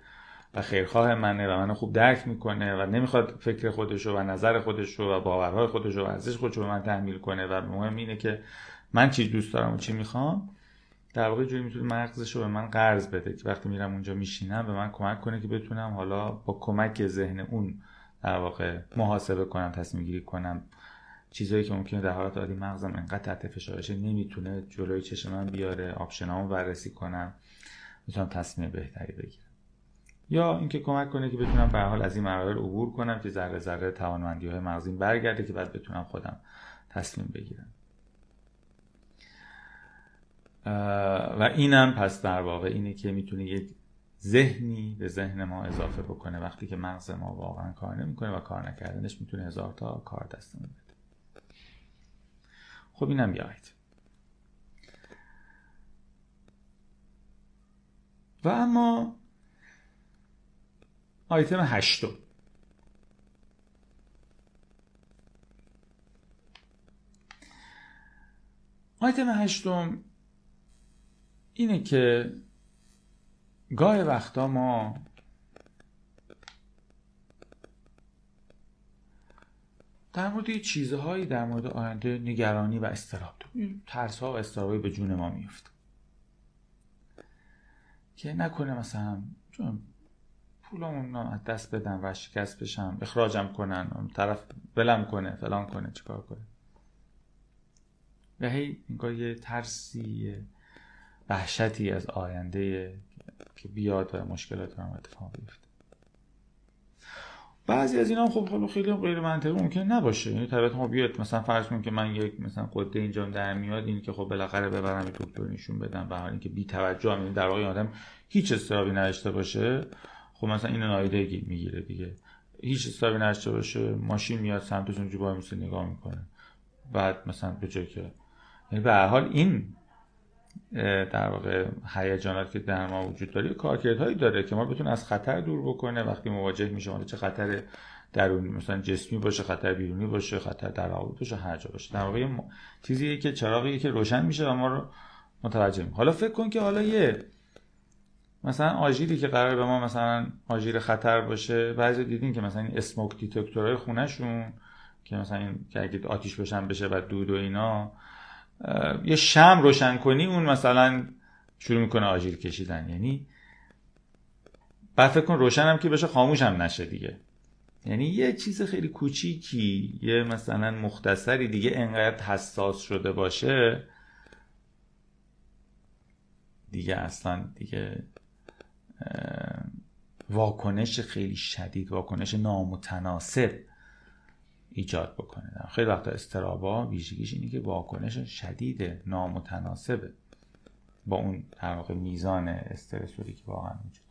Speaker 1: و خیرخواه منه و منو خوب درک می‌کنه و نمی‌خواد فکر خودشو و نظر خودشو و باورهای خودشو و ارزش خودشو به من تحمیل کنه و مهم اینه که من چی دوست دارم و چی می‌خوام در واقع جوری می‌تونه مغزش رو به من قرض بده که وقتی میرم اونجا میشینم به من کمک کنه که بتونم حالا با کمک ذهن اون در واقع محاسبه کنم تصمیم گیری کنم. چیزایی که ممکنه در حالت عادی مغزم انقدر تحت فشارشه نمی‌تونه جلوی چشم من بیاره آپشنامو بررسی کنم. می‌تونم تصمیم بهتری بگیرم. یا اینکه کمک کنه که بتونم به حال از این مراحل عبور کنم که ذره ذره توانمندی های مغزیم برگرده که بعد بتونم خودم تصمیم بگیرم. و اینم پس در واقع اینه که می‌تونه یک ذهنی به ذهن ما اضافه بکنه. وقتی که مغز ما واقعا کار نمی‌کنه و کار نکردنش می‌تونه هزار تا کار دستمون بده. خب اینم بیارید و اما آیتم هشتم. آیتم هشتم اینه که گاهی وقتا ما در مورد چیزهایی در مورد آینده نگرانی و استراب ترس ها و استرابایی به جون ما میفته که نکنه مثلا پولمون از دست بدن و شکست بشم اخراجم کنن طرف بلم کنه فلان کنه چیکار کنه. و هی انگار یه ترسی وحشتی از آینده که بیاد و مشکلات رو اتفاق بیفته. بعضی از اینا خب خب خیلی غیر منطقی ممکن نباشه. یعنی طبیعت ما بیاد مثلا فرض کن که من یک مثلا قده اینجا در میاد این که خب بالاخره ببرم دکتر نشون بدم به حال اینکه بی توجه یعنی در واقع آدم هیچ استرابی نداشته باشه. خب مثلا اینو نایده می‌گیره دیگه. هیچ استرابی نداشته باشه ماشین میاد سمتشون جو وای نگاه می‌کنه. بعد مثلا به جای که یعنی به حال این در واقع هیجانات که در ما وجود داره کارکردهایی داره که ما بتونه از خطر دور بکنه. وقتی مواجه میشه چه خطر درونی مثلا جسمی باشه خطر بیرونی باشه خطر در باشه هر جا باشه. در واقع چیزیه که چراغی که روشن میشه و ما رو متوجه حالا فکر کن که حالا یه مثلا آژیری که قرار به ما مثلا آژیر خطر باشه. بعضی دیدین که مثلا این اسموک دیتکتورهای خونهشون که مثلا این که اگه آتیش بشن بشه و دود و اینا یه شم روشن کنی اون مثلا شروع می‌کنه آژیر کشیدن. یعنی بعد فکر کن روشنم که بشه خاموش هم نشه دیگه. یعنی یه چیز خیلی کوچیکی یه مثلا مختصری دیگه انقدر حساس شده باشه دیگه اصلا دیگه واکنش خیلی شدید واکنش نامتناسب ایجاد بکنه. خیلی وقتا استرابا ویژگیش اینه که واکنش شدید نامتناسبه با اون در واقع میزان استرسوری که واقعا وجود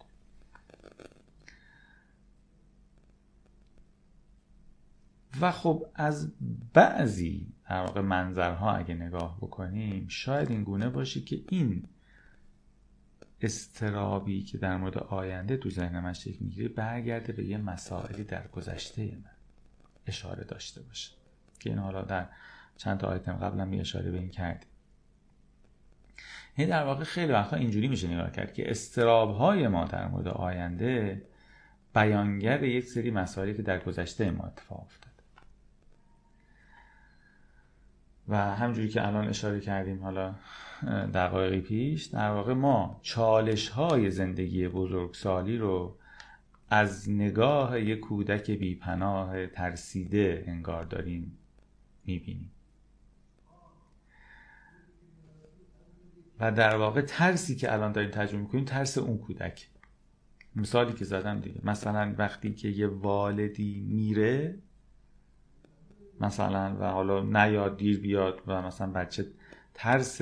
Speaker 1: و خب از بعضی در واقع منظرها اگه نگاه بکنیم شاید این گونه باشه که این استرابی که در مورد آینده تو ذهن من شکل می‌گیره برگرده به یه مسائلی در گذشته من. اشاره داشته باشه. که این حالا در چند تا آیتم قبلا می اشاره به این کردیم. این در واقع خیلی وقتا اینجوری میشه نگاه کرد که استراب های ما در مورد آینده بیانگر یک سری مسائلی که در گذشته ما اتفاق افتاد. و همجوری که الان اشاره کردیم حالا دقایقی پیش در واقع ما چالش های زندگی بزرگسالی رو از نگاه یک کودک بیپناه ترسیده انگار داریم می‌بینیم. و در واقع ترسی که الان داریم تجربه می‌کنیم ترس اون کودک. مثالی که زدم دیگه. مثلا وقتی که یه والدی میره مثلا و حالا نیاد دیر بیاد و مثلا بچه ترس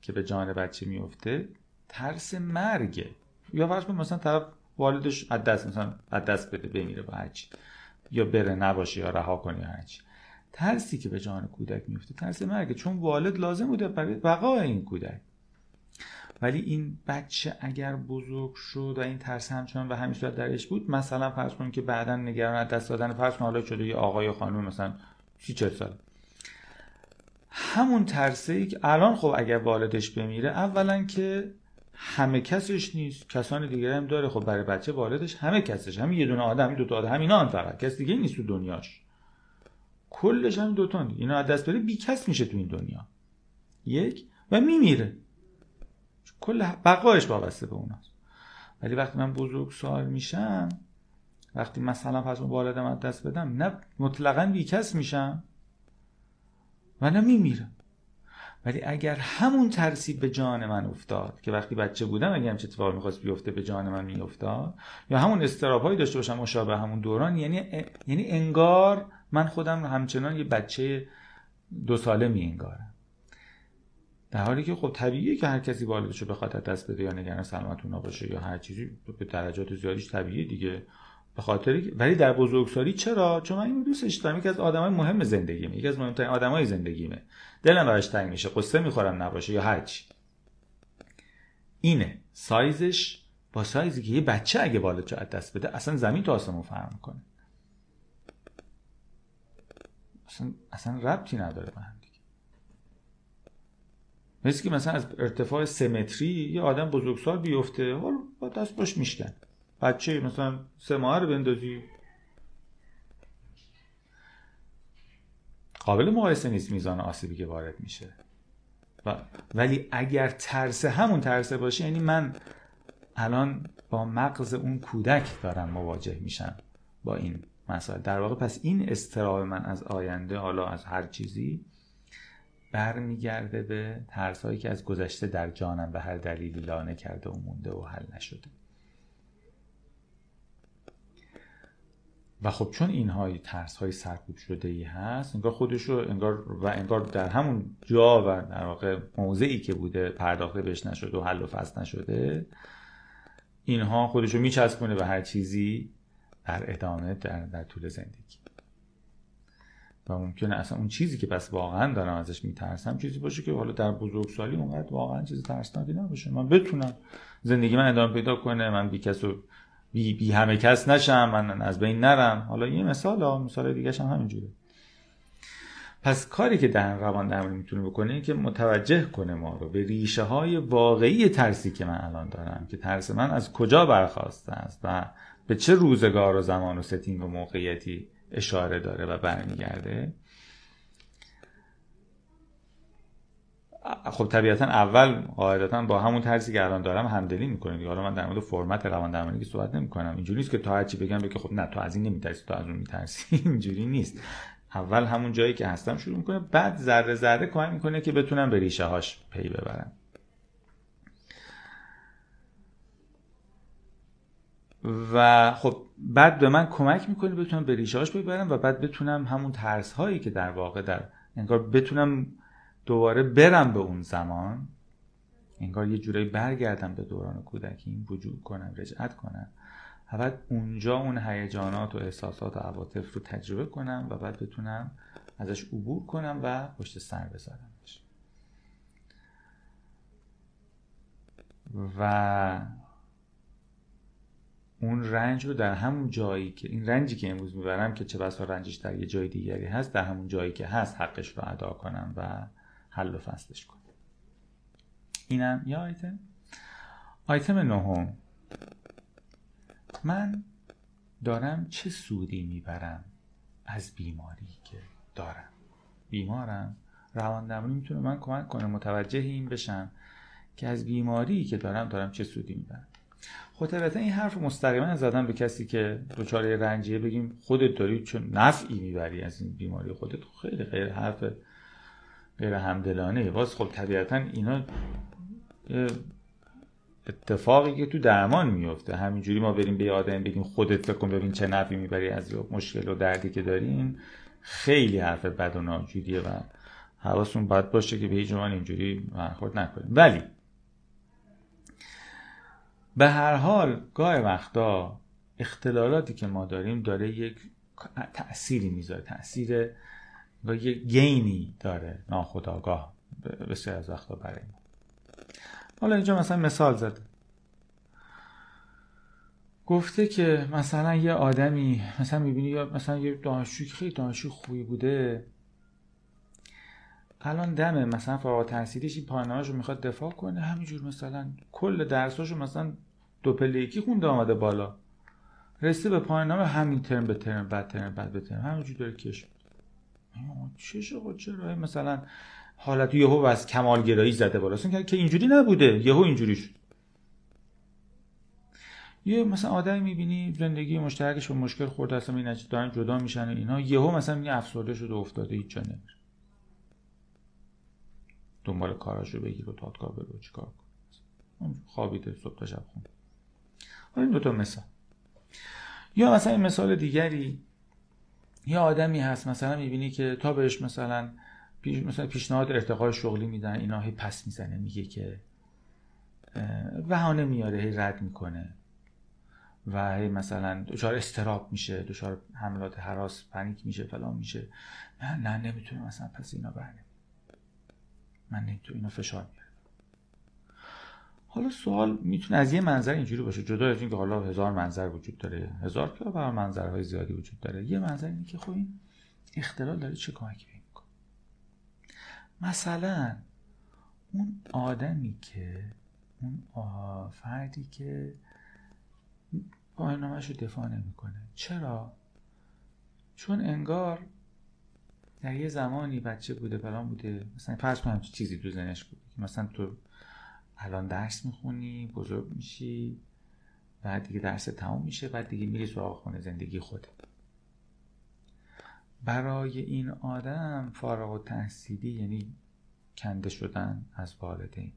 Speaker 1: که به جان بچه میفته ترس مرگه. یا فرض مثلا طرف والدش از دست مثلا از دست بده بمیره با هرچی. یا بره نباشه یا رها کنه یا هرچی. ترسی که به جان کودک میفته ترس مرگه. چون والد لازم بوده برای بقای این کودک. ولی این بچه اگر بزرگ شد و این ترس همچنان همین صورت درش بود مثلا فرض کنیم که بعدا نگران از دست دادن فرض حالا شده یه آقای و خانم مثلا سی چه سال همون ترسه ای که الان خب اگر والدش بمیره اولا که همه کسش نیست. کسان دیگه هم داره. خب برای بچه والدش همه کسش. همین یه دونه آدم دو تا آدم همینا فقط. کس دیگه نیست تو دنیاش. کلش هم دو تا اینا از دست بره بی کس میشه تو این دنیا. یک و میمیره. کل بقایش وابسته به اوناست. ولی وقتی من بزرگ سوال میشم وقتی مثلا پس والدم از دست بدم نه مطلقا بی کس میشم و نه میمیرم. ولی اگر همون ترسی به جان من افتاد که وقتی بچه بودم اگه همچه اتفاقی می‌خواست بیفته به جان من میافتاد یا همون استراب داشته باشم مشابه همون دوران یعنی یعنی انگار من خودم همچنان یه بچه دو ساله می انگارم. در حالی که خب طبیعیه که هر کسی والدش رو خاطر دست بده یا نگران سلامت اونا باشه یا هر چیزی به درجات زیادیش طبیعیه دیگه. به خاطر ولی در بزرگسالی چرا؟ چون من اینو دوستش دارم یکی از آدمای مهم زندگیمه. یکی از مهمترین آدمای زندگیمه. دلم براش تنگ میشه. قصه می‌خورم نباشه یا هرچی. اینه. سایزش با سایزی که یه بچه اگه بالاتر از دست بده اصلا زمین تا آسمون فرق می‌کنه. اصلا اصلا ربطی نداره به هم دیگه. مثل که مثلا از ارتفاع سمتری یه آدم بزرگسال بیفته حالا با دست باش میشکن. بچه مثلا سه ماه رو بندازی. قابل مقایسه نیست میزان آسیبی که وارد میشه. و ولی اگر ترس همون ترسه باشه یعنی من الان با مغز اون کودک دارم مواجه میشم با این مسائل. در واقع پس این استراب من از آینده حالا از هر چیزی برمیگرده به ترس هایی که از گذشته در جانم به هر دلیلی لانه کرده و مونده و حل نشده. و خب چون اینها ترس های سرکوب شده ای هست انگار خودش رو انگار و انگار در همون جا و در واقع موضعی که بوده پرداخته بهش نشده و حل و فصل نشده اینها خودش رو میچسبونه به هر چیزی در ادامه در, در طول زندگی. و ممکنه اصلا اون چیزی که پس واقعا دارم ازش میترسم چیزی باشه که حالا در بزرگسالی اونقدر واقعا چیزی ترسناکی نباشه. من بتونم زندگی من ادامه پیدا کنه من بی بی, بی همه کس نشم من از بین نرم. حالا یه مثال ها مثال دیگه هم همینجوره. پس کاری که در روان درمانی می‌تونه بکنه که متوجه کنه ما رو به ریشه های واقعی ترسی که من الان دارم که ترس من از کجا برخواسته است و به چه روزگار و زمان و setting و موقعیتی اشاره داره و برمیگرده. خب طبیعتا اول قاعدتا با همون ترسی که الان دارم همدلی می‌کنه حالا من در مورد فرمت روان درمانی که صحبت نمی‌کنم. اینجوری نیست که تا هرچی بگم بگه خب نه تو از این نمیترسی تو از اون میترسی. اینجوری نیست. اول همون جایی که هستم شروع می‌کنه بعد ذره ذره کمک می‌کنه که بتونم به ریشه هاش پی ببرم. و خب بعد به من کمک می‌کنه بتونم به ریشه هاش ببرم و بعد بتونم همون ترس هایی که در واقع در انگار بتونم دوباره برم به اون زمان. انگار یه جورایی برگردم به دوران کودکی وجود کنم رجعت کنم. و بعد اونجا اون هیجانات و احساسات و عواطف رو تجربه کنم و بعد بتونم ازش عبور کنم و پشت سر بذارم. و اون رنج رو در همون جایی که این رنجی که امروز می‌برم که چه بسا رنجش در یه جای دیگری هست در همون جایی که هست حقش رو ادا کنم و حل و فصلش کنم اینم یا آیتم. آیتم نهم. من دارم چه سودی می‌برم از بیماری که دارم؟ بیمارم. روان درمانی می‌تونه من کمک کنه متوجه این بشم که از بیماری که دارم دارم چه سودی می‌برم. خب این حرف مستقیما زدن به کسی که دچار رنجیه بگیم خودت داری چون نفعی می‌بری از این بیماری خودت. خیلی غیر حرف غیر همدلانه. باز خب طبیعتا اینا اتفاقی که تو درمان میفته همینجوری ما بریم به آدم بگیم خودت فکر کن ببین چه نفعی می‌بری از مشکل و دردی که داریم. خیلی حرف بد و ناجوریه و حواستون باید باشه که به هیچ اینجوری برخورد نکنیم. ولی به هر حال گاه وقتا اختلالاتی که ما داریم داره یک تأثیری می‌ذاره. تأثیر و یک گینی داره ناخداگاه بسیار از وقتا برای ما. حالا اینجا مثلا مثال زده گفته که مثلا یه آدمی مثلا می‌بینی یا مثلا یه دانشجوی که خیلی دانشجوی خوبی بوده الان دمه مثلا فارغ تحصیلیش این پایانه‌اش رو می‌خواد دفاع کنه. همینجور مثلا کل درساشو مثلا دو پله یکی خونده آمده بالا. رسیده به پایان نامه همین ترم به ترم بعد ترم بعد به ترم. همینجور داره کش چه شد چرا مثلا حالت یهو از کمالگرایی زده بالا. که اینجوری نبوده. یهو اینجوری شد. یه مثلا آدمی می‌بینی زندگی مشترکش به مشکل خورده اصلا این دارن جدا میشن و اینا. یهو مثلا میگه افسرده شده افتاده هیچ جا نمیره. دنبال کاراشو بگیر و دادگاه برو چیکار کن. خوابیده صبح تا شب خون. این دوتا مثال. یا مثلا این مثال دیگری. یه آدمی هست مثلا می‌بینی که تا بهش مثلا پیش مثلا پیشنهاد ارتقای شغلی میدن اینا هی پس می‌زنه میگه که بهانه میاره هی رد می‌کنه و هی مثلا دچار استراب میشه دچار حملات حراس پنیک میشه فلان میشه. نه نه نمی‌تونه مثلا پس اینا برنه من نمی‌تونم اینا فشار میاره حالا سوال می‌تونه از یه منظر اینجوری باشه جدا از اینکه حالا هزار منظر وجود داره هزار که بر منظرهای زیادی وجود داره یه منظر اینه که خب این اختلال داره چه کمکی می‌کنه؟ مثلا اون آدمی که اون فردی که پایانامش رو دفاع نمی‌کنه. چرا؟ چون انگار در یه زمانی بچه بوده فلان بوده مثلا فرض کنم چیزی تو زنش بود مثلا تو الان درس می‌خونی بزرگ میشی بعد دیگه درس تموم میشه بعد دیگه میری سراغ خونه زندگی خود برای این آدم فارغ و تحصیلی یعنی کنده شدن از والدین.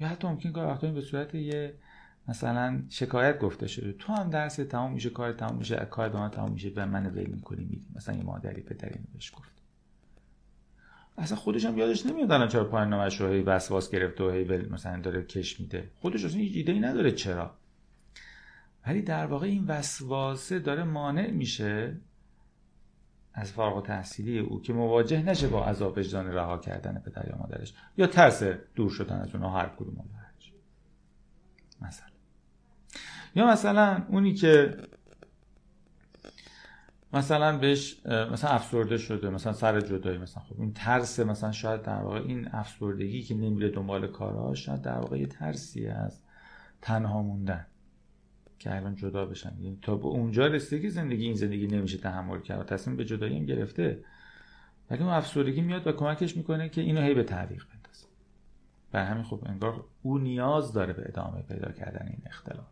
Speaker 1: یا حتی ممکن که وقتا به صورت یه مثلا شکایت گفته شده. تو هم درس تمام میشه کار تمام میشه کار دامن تمام میشه به من ول می‌کنی میدی. مثلا یه مادری پدری بهش گفت. اصلا خودش هم یادش نمیاد الان چرا پایان نامش رو وسواس گرفته و هی مثلا داره کش میده. خودش اصلا هیچ ایده ای نداره چرا. ولی در واقع این وسواسه داره مانع میشه از فارغ تحصیلی او که مواجه نشه با عذاب وجدان رها کردن پدر یا مادرش یا ترس دور شدن از اونها هر کدوم مثلا. یا مثلا اونی که مثلا بهش مثلا افسرده شده مثلا سر جدایی مثلا خب این ترس مثلا شاید در واقع این افسردگی که نمیره دنبال کارهاش شاید در واقع یه ترسی از تنها موندن که الان جدا بشن. یعنی تا به اونجا رسیده که زندگی این زندگی نمیشه تحمل کرد تصمیم به جدایی هم گرفته. ولی اون افسردگی میاد و کمکش می‌کنه که اینو هی به تعویق بندازه. بر همین خب انگار او نیاز داره به ادامه پیدا کردن این اختلال.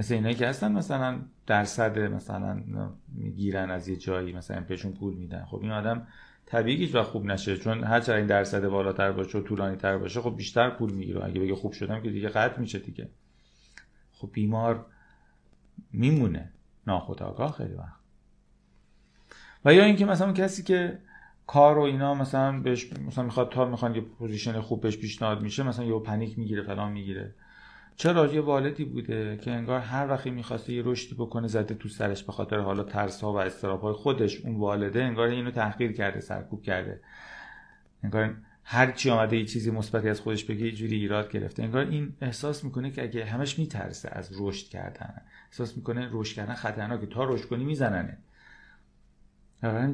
Speaker 1: مثل اینایی که هستن مثلا درصد مثلا می‌گیرن از یه جایی مثلا بهشون پول میدن. خب این آدم طبیعی هیچ خوب نشه چون هر این درصد بالاتر باشه و طولانی تر باشه خب بیشتر پول می‌گیره. اگه بگه خوب شدم که دیگه قطع میشه دیگه. خب بیمار میمونه. ناخودآگاه خیلی وقت. و یا اینکه مثلا کسی که کار و اینا مثلا بهش مثلا می‌خواد تا می‌خواد یه position خوب بهش پیشنهاد میشه مثلا یه panic می‌گیره فلان می‌گیره. چرا یه والدی بوده که انگار هر وقتی می‌خواسته یه رشدی بکنه زده تو سرش به خاطر حالا ترس ها و اضطراب های خودش اون والده انگار اینو تحقیر کرده سرکوب کرده. انگار هر چی آمده یه چیزی مثبتی از خودش بگه یه جوری ایراد گرفته. انگار این احساس می‌کنه که اگه همش میترسه از رشد کردن. احساس می‌کنه رشد کردن خطرناکه. تا رشد کنی میزننه.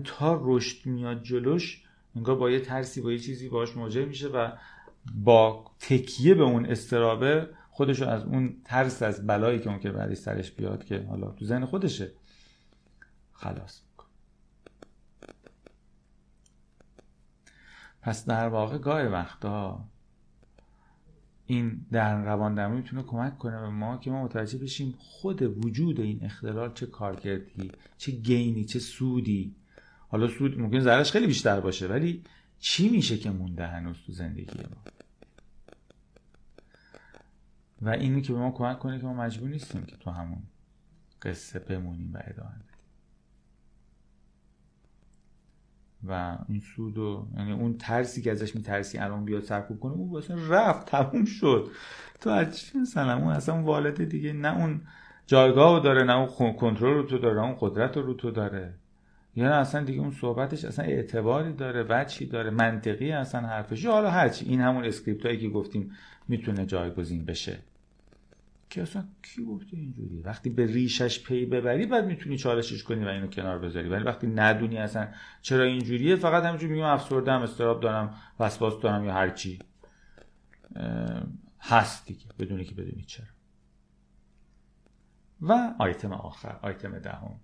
Speaker 1: تا رشد میاد جلوش انگار با یه ترسی با یه چیزی باش مواجه میشه و با تکیه به اون استرابه خودشو از اون ترس از بلایی که ممکن بعدی سرش بیاد که حالا تو ذهن خودشه. خلاص. میکن پس در واقع گاه وقتا این در روان درمانی می‌تونه کمک کنه به ما که ما متوجه بشیم خود وجود این اختلال چه کارکردی چه گینی چه سودی. حالا سود ممکن ضررش خیلی بیشتر باشه ولی چی میشه که مونده هنوز تو زندگی ما؟ و اینی که به ما کمک کنه که ما مجبور نیستیم که تو همون قصه بمونیم و ادامه بدیم. و این سود یعنی اون ترسی که ازش میترسی الان بیاد سرکوب کنه اون واسه رفت تموم شد. تو از مثلا؟ اون اصلا والد دیگه نه اون جایگاه رو داره نه اون کنترل رو تو داره اون قدرت رو تو داره. یا اصلا دیگه اون صحبتش اصلا اعتباری داره وچی داره منطقی اصلا حرفش. یا حالا هرچی این همون script هایی که گفتیم می‌تونه جایگزین بشه. که اصلا کی گفته اینجوری؟ وقتی به ریشش پی ببری بعد می‌تونی چالشش کنی و اینو کنار بذاری. ولی وقتی ندونی اصلا چرا اینجوریه فقط همینجوری میگم افسردم استراب دارم وسواس دارم یا هر چی. هست دیگه بدونی که بدونی چرا. و آیتم آخر آیتم دهم.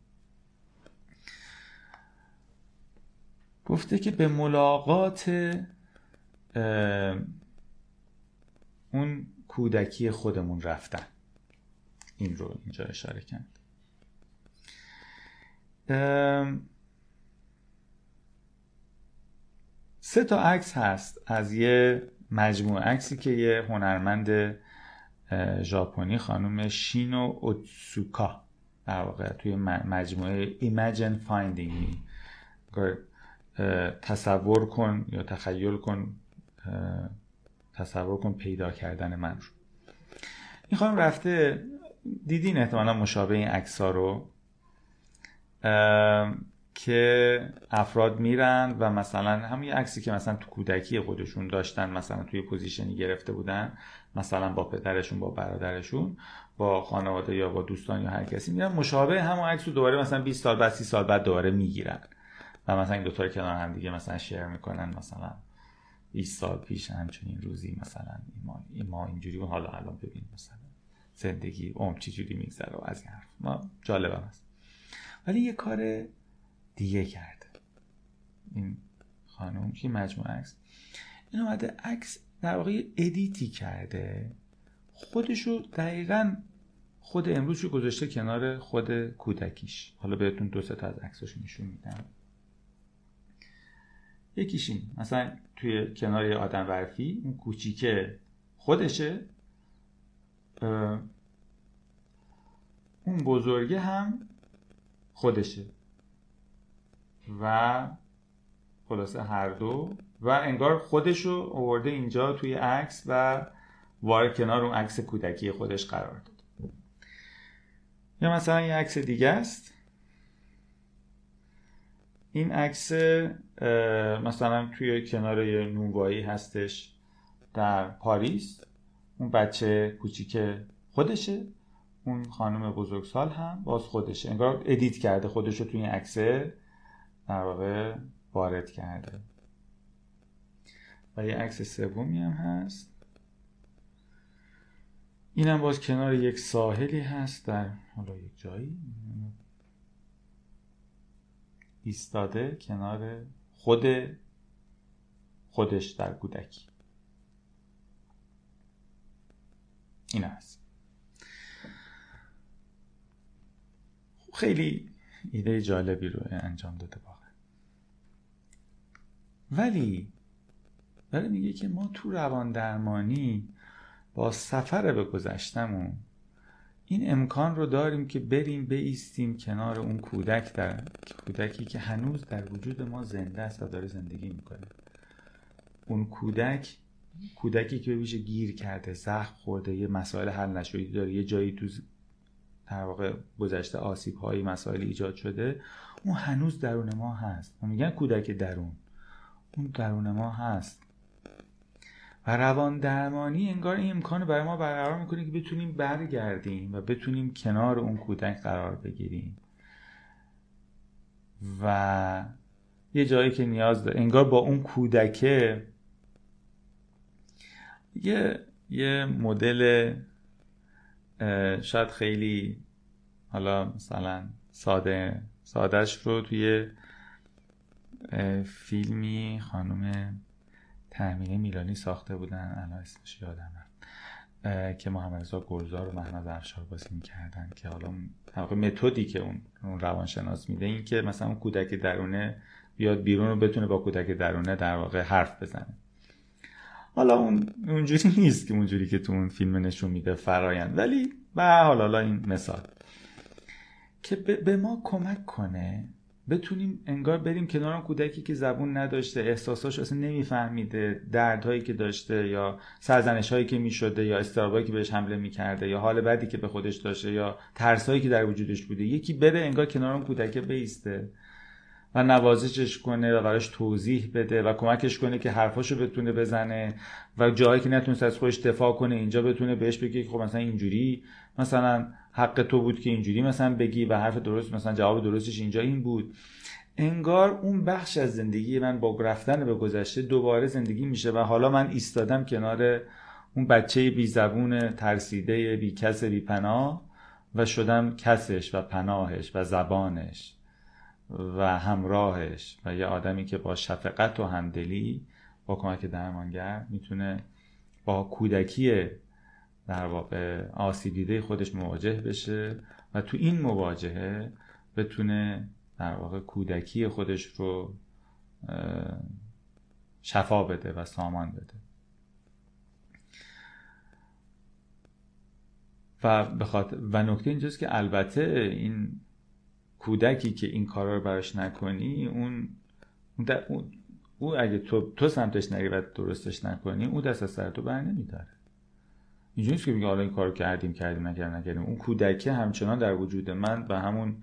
Speaker 1: گفته که به ملاقات اون کودکی خودمون رفتن. این رو اینجا اشاره کرد. سه تا عکس هست از یه مجموعه عکسی که یه هنرمند ژاپنی خانم شینو اوتسوکا در واقع توی مجموعه Imagine Finding تصور کن یا تخیل کن تصور کن پیدا کردن من. رو این خانم رفته دیدین احتمالا مشابه این عکس رو که افراد میرن و مثلا همون عکسی که مثلا تو کودکی خودشون داشتن مثلا توی پوزیشنی گرفته بودن مثلا با پدرشون با برادرشون با خانواده یا با دوستان یا هر کسی میرن مشابه همون عکس رو دوباره مثلا 20 سال بعد 30 سال بعد دوباره می‌گیرن. و مثلا این دوتا کنار هم دیگه مثلا شیر می‌کنن مثلا 20 سال پیش همچنین روزی مثلا ما, ما اینجوری و حالا الان ببین مثلا زندگی عمر چجوری میگذره و از این حرف. ما جالب است ولی یه کار دیگه کرده. این خانم که مجموعه عکس. این اومده عکس در واقع ادیتی کرده. خودشو دقیقا خود امروز رو گذاشته کنار خود کودکیش. حالا بهتون دو تا از عکساشو نشون میدم. یکیش این مثلا توی کنار آدم ورفی اون کوچیکه خودشه. اون بزرگه هم خودشه. و خلاصه هر دو. و انگار خودشو آورده اینجا توی عکس و وارد کنار اون عکس کودکی خودش قرار داد. یا مثلا یه عکس دیگه است. این عکس مثلا توی کنار یه نونوایی هستش در پاریس. اون بچه کوچیک خودشه. اون خانم بزرگسال هم باز خودشه. انگار ادیت کرده خودش رو توی این عکسه در واقع وارد کرده. و یه عکس سومی هم هست. اینم باز کنار یک ساحلی هست در حالا یک جایی. ایستاده کنار خود خودش در کودکی. این هست خیلی ایده جالبی رو انجام داده واقعا. ولی ولی میگه که ما تو روان درمانی با سفر به گذشتمون این امکان رو داریم که بریم بیستیم کنار اون کودک در کودکی که هنوز در وجود ما زنده است و داره زندگی می‌کنه. اون کودک کودکی که بشه گیر کرده زخم خورده یه مسائل حل نشدی داره یه جایی تو در واقع گذشته آسیب هایی مسائل ایجاد شده اون هنوز درون ما هست. و میگن کودک درون. اون درون ما هست. و روان درمانی انگار این امکان برای ما برقرار می‌کنه که بتونیم برگردیم و بتونیم کنار اون کودک قرار بگیریم. و یه جایی که نیاز داره انگار با اون کودکه یه یه مدل شاید خیلی حالا مثلا ساده سادهش رو توی فیلمی خانم تحمیل میلانی ساخته بودن. الان اسمش یادم که محمد رضا گلزار و محمد افشار بازی می‌کردن که حالا واقع متدی که اون روانشناس میده. این که مثلا اون کودک درونه بیاد بیرون رو بتونه با کودک درونه در واقع حرف بزنه. حالا اون اونجوری نیست که اونجوری که تو اون فیلم نشون میده فرایند. ولی به حال حالا این مثال. که به ما کمک کنه بتونیم انگار بریم کنار اون کودکی که زبون نداشته احساساش اصلا نمیفهمیده دردهایی که داشته یا سرزنش هایی که می‌شده یا استرابایی که بهش حمله می‌کرده یا حال بدی که به خودش داشته یا ترسایی که در وجودش بوده. یکی بره انگار کنار اون کودک بیسته و نوازشش کنه و براش توضیح بده و کمکش کنه که حرفاشو بتونه بزنه و جایی که نتونست از خودش دفاع کنه اینجا بتونه بهش بگه خب مثلا اینجوری مثلا حق تو بود که اینجوری مثلا بگی و حرف درست مثلا جواب درستش اینجا این بود. انگار اون بخش از زندگی من با رفتن به گذشته دوباره زندگی میشه و حالا من ایستادم کنار اون بچه بی زبون ترسیده بی کس بی پناه و شدم کسش و پناهش و زبانش و همراهش و یه آدمی که با شفقت و همدلی با کمک درمانگر می‌تونه با کودکی در واقع آسیب دیده خودش مواجه بشه و تو این مواجهه بتونه در واقع کودکی خودش رو شفا بده و سامان بده. و بخاطر و نکته اینجاست که البته این کودکی که این کارا رو براش نکنی اون اون او اگه تو تو سمتش نری و درستش نکنی او دست از سر تو بر نمیداره. اینجوری که میگه حالا این کار کردیم کردیم نکردیم نکردیم. اون کودکه همچنان در وجود من به همون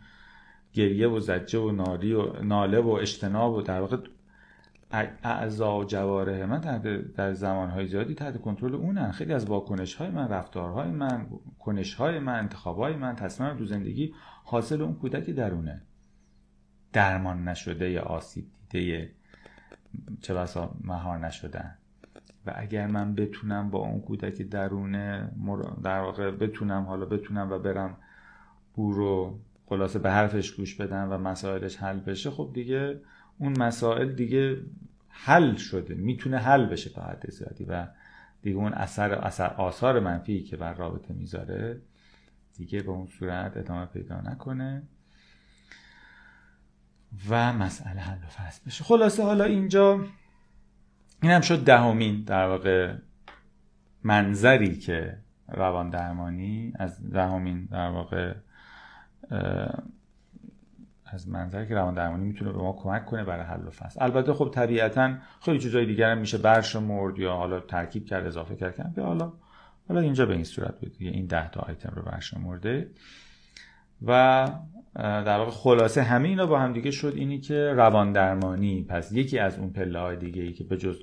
Speaker 1: گریه و زجه و نالی و ناله و اجتناب و در واقع اعضا و جواره من در زمانهای زیادی تحت کنترل اونن. خیلی از واکنش های من رفتارهای من کنش های من انتخاب های من تصمیم تو زندگی حاصل اون کودک درونه درمان نشده یا آسیب دیده چه بسا مهار نشدن. اگر من بتونم با اون کودک درونه در واقع بتونم حالا بتونم و برم او رو خلاصه به حرفش گوش بدم و مسائلش حل بشه خب دیگه اون مسائل دیگه حل شده می‌تونه حل بشه تا حد زیادی و دیگه اون اثر, اثر آثار منفی که بر رابطه می‌ذاره دیگه به اون صورت ادامه پیدا نکنه و مسئله حل و فصل بشه. خلاصه حالا اینجا این هم شد دهمین در واقع منظری که روان درمانی از دهمین در واقع از منظری که روان درمانی می‌تونه به ما کمک کنه برای حل و فصل. البته خب طبیعتا خیلی چیزای دیگر هم میشه برشمرد یا حالا ترکیب کرد اضافه کرد که حالا حالا اینجا به این صورت بود این ده تا آیتم رو برشمرده و در واقع خلاصه همه اینا با هم دیگه شد اینی که روان درمانی پس یکی از اون پله های دیگه ای که به جز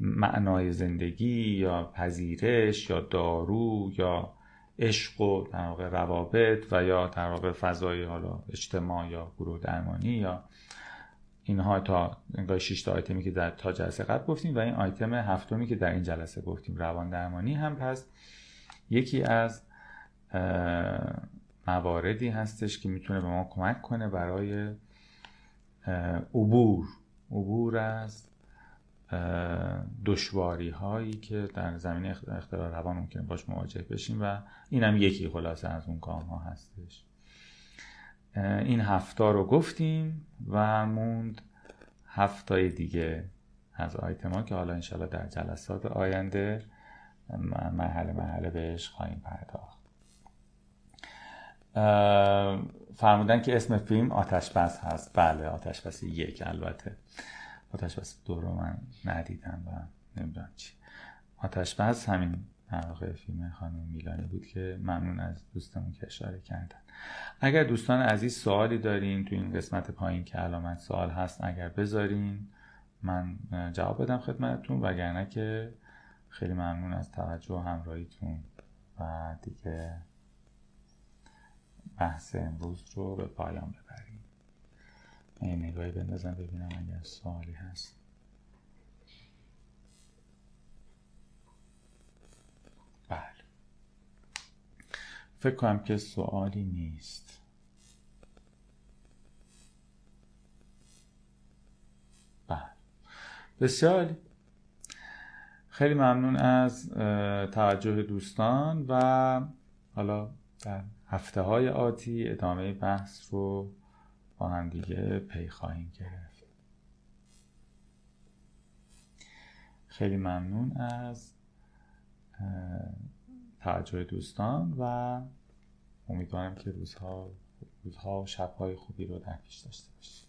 Speaker 1: معنای زندگی یا پذیرش یا دارو یا عشق و در واقع روابط و یا در واقع فضای حالا اجتماع یا گروه درمانی یا اینها تا انگاه 6 تا آیتمی که در تا جلسه قبل گفتیم و این آیتم هفتمی که در این جلسه گفتیم. روان درمانی هم پس یکی از مواردی هستش که می‌تونه به ما کمک کنه برای عبور. عبور از دشواری هایی که در زمین اختلال روان ممکنه باش مواجه بشیم و این هم یکی خلاصه از اون کام ها هستش این هفتا رو گفتیم و موند هفتای دیگه از آیتما که حالا انشالله در جلسات آینده مرحله مرحله بهش خواهیم پرداخت. فرمودن که اسم فیلم آتش بس هست. بله آتش بس یک البته. آتش بس دو رو من ندیدم و نمی‌دونم چی. آتش بس همین واقع فیلم خانم میلانی بود که ممنون از دوستمون که اشاره کردن. اگر دوستان عزیز سوالی دارین تو این قسمت پایین که علامت سوال هست اگر بذارین من جواب بدم خدمتتون وگرنه که خیلی ممنون از توجه و همراهیتون. و دیگه بحث امروز رو به پایان ببریم. این نگاهی بندازم ببینم اگر سوالی هست. بله. فکر کنم که سوالی نیست. بله. بسیار خیلی ممنون از توجه دوستان و حالا در هفته های آتی ادامه بحث رو با هم دیگه پی خواهیم گرفت. خیلی ممنون از توجه دوستان و امیدوارم که روزها روزها و شبهای خوبی رو در پیش داشته باشید.